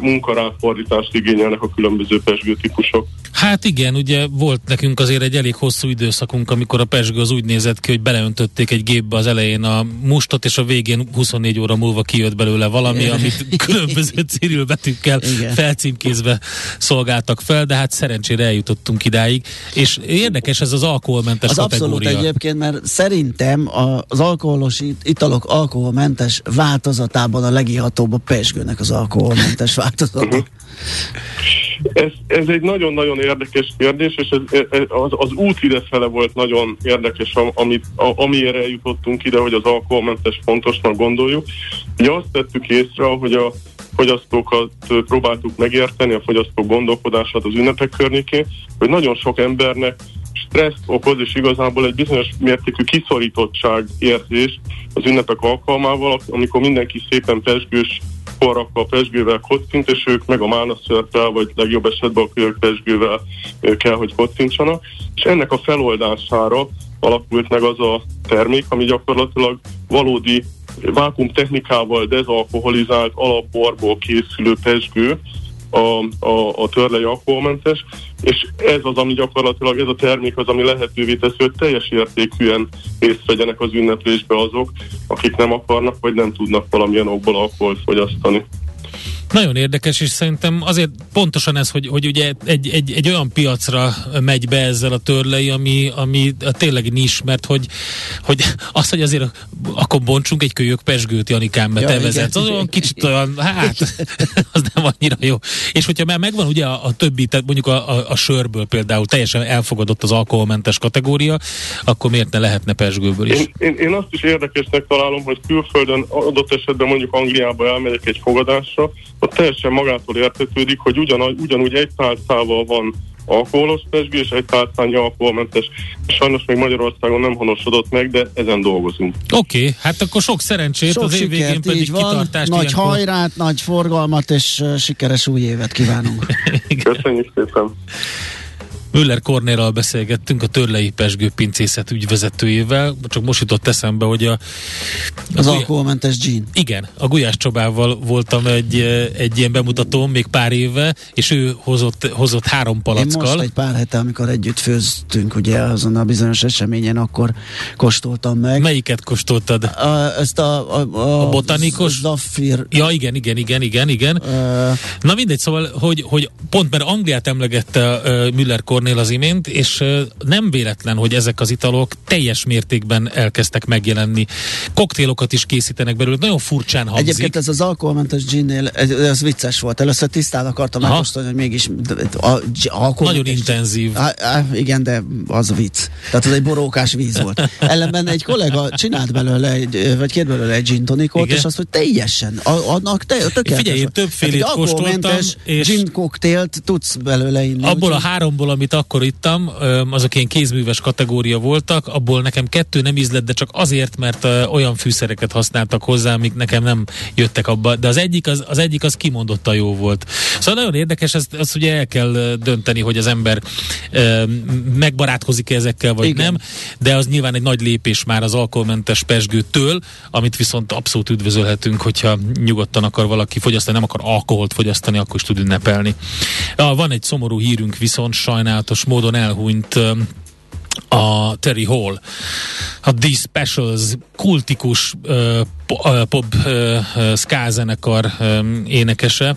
munkaráfordítást igényelnek a különböző pesgőtípusok. Hát igen, ugye volt nekünk azért egy elég hosszú időszakunk, amikor a pesgő az úgy nézett ki, hogy beleöntötték egy gépbe az elején a mustot, és a végén 24 óra múlva kijött belőle valami, amit különböző cirilbetűkkel felcímkézve szolgáltak fel, de hát szerencsére eljutottunk idáig. És érdekes ez az alkoholmentes Az abszolút kategória. egyébként, mert szerintem az alkoholos it- italok alkoholmentes változatában a legihatóbb a pesgőnek az alkoholmentes változata. Ez, ez egy nagyon-nagyon érdekes kérdés, és ez, ez, az, az út idefele volt nagyon érdekes, am- amit, a, amiért eljutottunk ide, hogy az alkoholmentes fontosnak gondoljuk. Ugye azt tettük észre, hogy a fogyasztókat próbáltuk megérteni, a fogyasztók gondolkodását az ünnepek környékén, hogy nagyon sok embernek stresszt okoz, és igazából egy bizonyos mértékű kiszorítottság érzés az ünnepek alkalmával, amikor mindenki szépen pesgős porrakkal, pesgővel kocint, és ők meg a málnaszörtel, vagy legjobb esetben a kölyök pesgővel kell, hogy kocincsanak. És ennek a feloldására alakult meg az a termék, ami gyakorlatilag valódi vákum technikával dezalkoholizált alapborból készülő pesgő, a, a, a törlei alkoholmentes, és ez az, ami gyakorlatilag, ez a termék az, ami lehetővé teszi, hogy teljes értékűen részt vegyenek az ünneplésbe azok, akik nem akarnak, vagy nem tudnak valamilyen okból alkoholt fogyasztani. Nagyon érdekes, és szerintem azért pontosan ez, hogy, hogy ugye egy, egy, egy olyan piacra megy be ezzel a törlei, ami, ami tényleg nis, mert hogy, hogy azt, hogy azért akkor bontsunk egy kölyök pesgőt, Janikám, mert Ja, te vezetsz, az olyan kicsit olyan, hát, az nem annyira jó. És hogyha már megvan ugye a, a többi, tehát mondjuk a, a, a sörből például teljesen elfogadott az alkoholmentes kategória, akkor miért ne lehetne pesgőből is? Én, én, én azt is érdekesnek találom, hogy külföldön adott esetben mondjuk Angliába elmegyek egy fogadásra, ott teljesen magától értetődik, hogy ugyan, ugyanúgy egy tálcával van alkoholos pesgő, és egy tálcányi alkoholmentes. Sajnos még Magyarországon nem honosodott meg, de ezen dolgozunk. Oké, okay, hát akkor sok szerencsét, Sok az év végén sikert, pedig így van, kitartást nagy ilyenkor. hajrát, nagy forgalmat és uh, sikeres új évet kívánunk. Köszönjük szépen! Müller Kornélral beszélgettünk, a Törlei Pesgő pincészet ügyvezetőjével, csak most jutott eszembe, hogy a, Az Gulyá- alkoholmentes gin. igen, a Gulyás Csabával voltam egy, eh, egy ilyen bemutatón még pár éve, és ő hozott, hozott három Én palackkal. most egy pár hete, amikor együtt főztünk, ugye azon a bizonyos eseményen, akkor kóstoltam meg. Melyiket kóstoltad? A, ezt a, a, a, A botanikus? Zafir. Ja, igen, igen, igen, igen, igen. Uh, Na mindegy, szóval, hogy, hogy pont mert Angliát emlegette uh, Müller Kornél az imént, és nem véletlen, hogy ezek az italok teljes mértékben elkezdtek megjelenni. Koktélokat is készítenek belőle, nagyon furcsán hangzik. Egyébként ez az alkoholmentes ginnél, ez, vicces volt. Először tisztán akartam megkóstolni, hogy mégis a, g- alkoholmentes Nagyon intenzív. Á, á, igen, de az vicc. Tehát az egy borókás víz volt. Ellenben egy kollega csinált belőle, egy, vagy kért belőle egy gin tonicot, Igen. és azt mondta, teljesen, a, annak te, tökéletes. Figyelj, én többfélét alkoholmentes kóstoltam, és- gin koktélt tudsz belőle inni. Abból a úgyhogy- háromból, amit akkor ittam, azok ilyen kézműves kategória voltak, abból nekem kettő nem ízlett, de csak azért, mert olyan fűszereket használtak hozzá, amik nekem nem jöttek abba. De az egyik az, az, egyik az kimondottan jó volt. Szóval nagyon érdekes, ezt, ezt ugye el kell dönteni, hogy az ember ö, megbarátkozik-e ezekkel, vagy Igen. nem. De az nyilván egy nagy lépés már az alkoholmentes pesgőtől, amit viszont abszolút üdvözölhetünk, hogyha nyugodtan akar valaki fogyasztani, nem akar alkoholt fogyasztani, akkor is tud ünnepelni. Ja, van egy szomorú hírünk, viszont sajnálatos módon elhunyt a Terry Hall, a The Specials, kultikus pop ska zenekar énekese,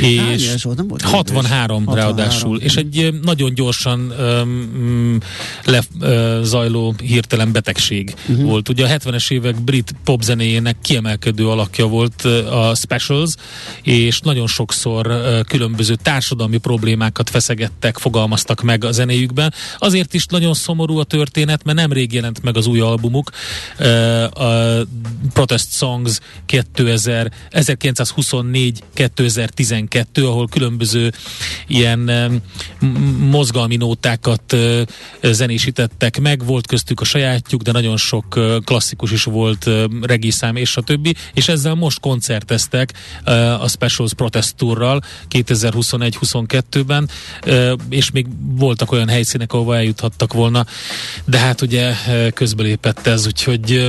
és volt, nem volt 63 63 ráadásul, és egy nagyon gyorsan um, lezajló hirtelen betegség uh-huh. volt. Ugye a 70-es évek brit popzenéjének kiemelkedő alakja volt a Specials, és nagyon sokszor különböző társadalmi problémákat feszegettek, fogalmaztak meg a zenéjükben. Azért is nagyon szomorú a történet, mert nemrég jelent meg az új albumuk, a Protest Songs 2000, 1924-2012 12, ahol különböző ilyen mozgalmi nótákat zenésítettek meg, volt köztük a sajátjuk, de nagyon sok klasszikus is volt, regiszám és a többi, és ezzel most koncerteztek a Specials Protest Tourral 2021-22-ben, és még voltak olyan helyszínek, ahova eljuthattak volna, de hát ugye közbelépett ez, úgyhogy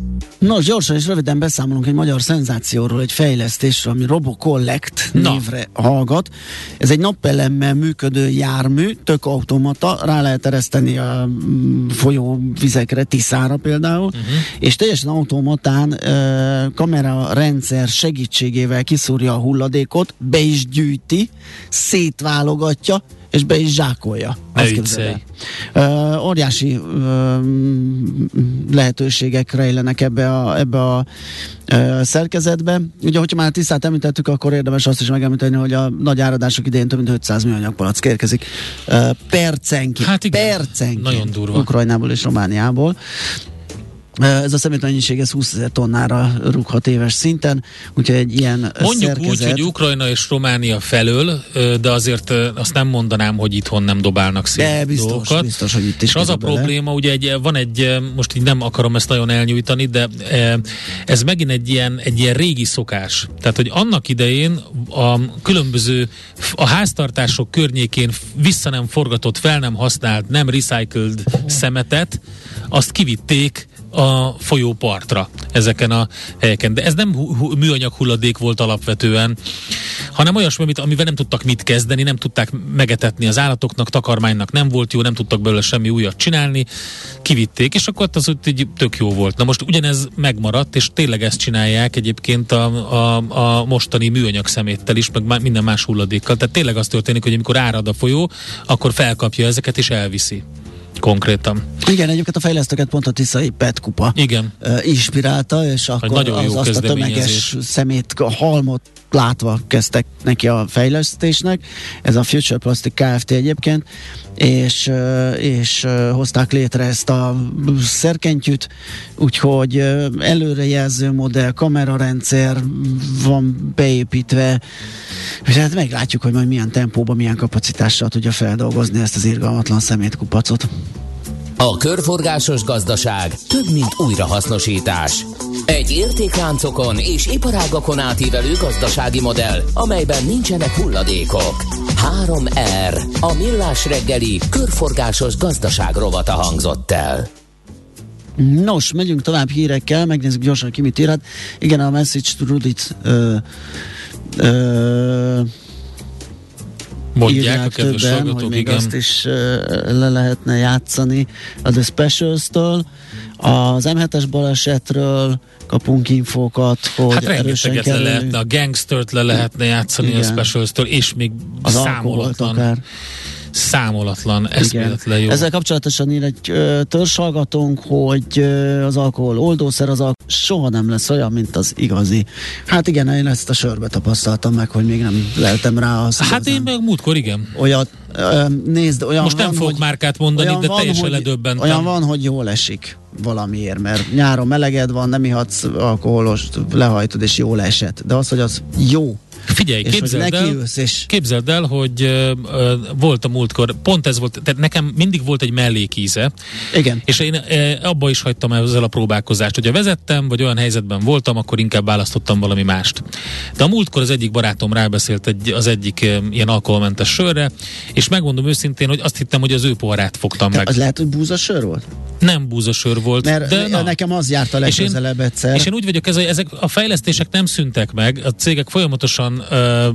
Nos, gyorsan és röviden beszámolunk egy magyar szenzációról, egy fejlesztésről, ami RoboCollect Na. névre hallgat. Ez egy napelemmel működő jármű, tök automata, rá lehet ereszteni a mm, folyó vizekre, Tiszára például, uh-huh. és teljesen automatán uh, kamera rendszer segítségével kiszúrja a hulladékot, be is gyűjti, szétválogatja, és be is zsákolja. Uh, óriási uh, lehetőségek rejlenek ebbe a, ebbe a uh, szerkezetbe. Ugye, hogyha már tisztát említettük, akkor érdemes azt is megemlíteni, hogy a nagy áradások idején több mint 500 műanyag palack érkezik uh, percenként. Hát igen, percenként. Nagyon durva. Ukrajnából és Romániából. Ez a szemétmennyiség ez 20 ezer tonnára rúghat éves szinten, úgyhogy egy ilyen Mondjuk szerkezet... úgy, hogy Ukrajna és Románia felől, de azért azt nem mondanám, hogy itthon nem dobálnak szét de biztos, dolgokat. biztos, hogy itt is És az a bele. probléma, ugye egy, van egy, most így nem akarom ezt nagyon elnyújtani, de ez megint egy ilyen, egy ilyen régi szokás. Tehát, hogy annak idején a különböző a háztartások környékén vissza nem forgatott, fel nem használt, nem recycled szemetet, azt kivitték a folyópartra ezeken a helyeken. De ez nem hu- műanyag hulladék volt alapvetően, hanem olyasmi, amit, amivel nem tudtak mit kezdeni, nem tudták megetetni az állatoknak, takarmánynak nem volt jó, nem tudtak belőle semmi újat csinálni, kivitték, és akkor az ott így tök jó volt. Na most ugyanez megmaradt, és tényleg ezt csinálják egyébként a, a, a mostani műanyag szeméttel is, meg minden más hulladékkal. Tehát tényleg az történik, hogy amikor árad a folyó, akkor felkapja ezeket és elviszi konkrétan. Igen, egyébként a fejlesztőket pont a Tiszai PET kupa Igen. Inspirálta, és akkor nagyon az, azt a tömeges szemét a halmot látva kezdtek neki a fejlesztésnek. Ez a Future Plastic Kft. egyébként, és, és hozták létre ezt a szerkentyűt, úgyhogy előrejelző modell, kamerarendszer van beépítve, és hát meglátjuk, hogy majd milyen tempóban, milyen kapacitással tudja feldolgozni ezt az irgalmatlan szemétkupacot. A körforgásos gazdaság több, mint újrahasznosítás. Egy értékláncokon és iparágakon átívelő gazdasági modell, amelyben nincsenek hulladékok. 3R, a millás reggeli körforgásos gazdaság rovata hangzott el. Nos, megyünk tovább hírekkel, megnézzük gyorsan ki mit írhat. Igen, a Message to Rudit ö, ö, Mondják a kedves többen, hogy még igen. azt is le lehetne játszani a The Specials-től. Az M7-es balesetről kapunk infókat, hogy hát erősen le lehetne, a Gangstert le lehetne játszani igen. a Specials-től, és még az számolatlan. Akár számolatlan, eszméletlen jó. Ezzel kapcsolatosan ír egy ö, törzshallgatónk, hogy ö, az alkohol oldószer, az alkohol soha nem lesz olyan, mint az igazi. Hát igen, én ezt a sörbe tapasztaltam meg, hogy még nem leltem rá azt. Hát igazán. én meg múltkor igen. Olyat, ö, nézd, olyan Most van, nem fogok márkát mondani, de van, teljesen hogy, ledöbbentem. Olyan van, hogy jól esik valamiért, mert nyáron meleged van, nem ihatsz alkoholos, lehajtod és jól esett. De az, hogy az jó, Figyelj, és képzeld el, és képzeld el, hogy ö, ö, volt a múltkor, pont ez volt, tehát nekem mindig volt egy mellékíze, igen. és én e, abba is hagytam ezzel a próbálkozást, hogyha vezettem, vagy olyan helyzetben voltam, akkor inkább választottam valami mást. De a múltkor az egyik barátom rábeszélt egy, az egyik e, ilyen alkoholmentes sörre, és megmondom őszintén, hogy azt hittem, hogy az ő poharát fogtam Te, meg. az lehet, hogy búzasör volt? Nem búzasör volt, Mert de na. nekem az járt a És én- legközelebb egyszer. És én úgy vagyok, ez, hogy ezek a fejlesztések nem szüntek meg, a cégek folyamatosan ö,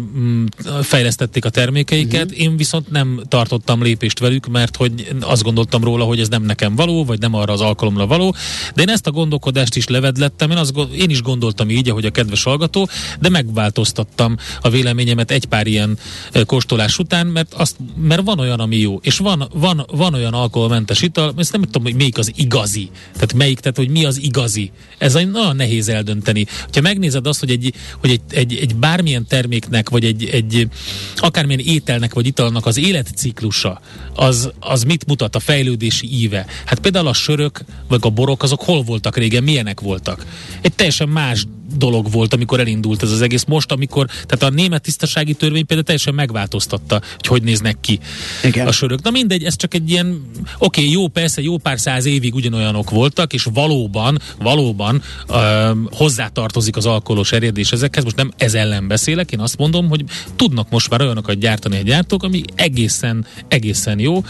fejlesztették a termékeiket, uh-huh. én viszont nem tartottam lépést velük, mert hogy azt gondoltam róla, hogy ez nem nekem való, vagy nem arra az alkalomra való, de én ezt a gondolkodást is levedlettem, én, azt, én is gondoltam így, ahogy a kedves hallgató, de megváltoztattam a véleményemet egy pár ilyen kóstolás után, mert, azt, mert van olyan, ami jó, és van, van, van olyan alkoholmentes ital, ezt nem tudom, hogy melyik az igazi, tehát melyik, tehát hogy mi az igazi. Ez nagyon nehéz eldönteni. Ha megnézed azt, hogy egy, hogy egy, egy, egy bármilyen terméknek, vagy egy, egy akármilyen ételnek, vagy italnak az életciklusa, az, az mit mutat a fejlődési íve? Hát például a sörök, vagy a borok, azok hol voltak régen, milyenek voltak? Egy teljesen más dolog volt, amikor elindult ez az egész. Most, amikor, tehát a német tisztasági törvény például teljesen megváltoztatta, hogy hogy néznek ki Igen. a sörök. Na mindegy, ez csak egy ilyen, oké, okay, jó, persze, jó pár száz évig ugyanolyanok voltak, és valóban, valóban um, hozzátartozik az alkoholos erjedés ezekhez. Most nem ez ellen beszélek, én azt mondom, hogy tudnak most már olyanokat gyártani a gyártók, ami egészen, egészen jó,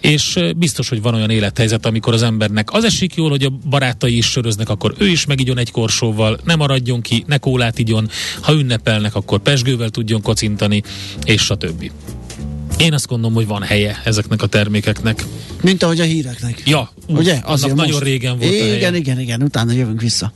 és biztos, hogy van olyan élethelyzet, amikor az embernek az esik jól, hogy a barátai is söröznek, akkor ő is megigyon egy korsóval, ne maradjon ki, ne kólát igyon, ha ünnepelnek, akkor pesgővel tudjon kocintani, és stb. Én azt gondolom, hogy van helye ezeknek a termékeknek. Mint ahogy a híreknek. Ja, Ugye? annak jön nagyon most. régen volt Igen, helye. igen, igen, utána jövünk vissza.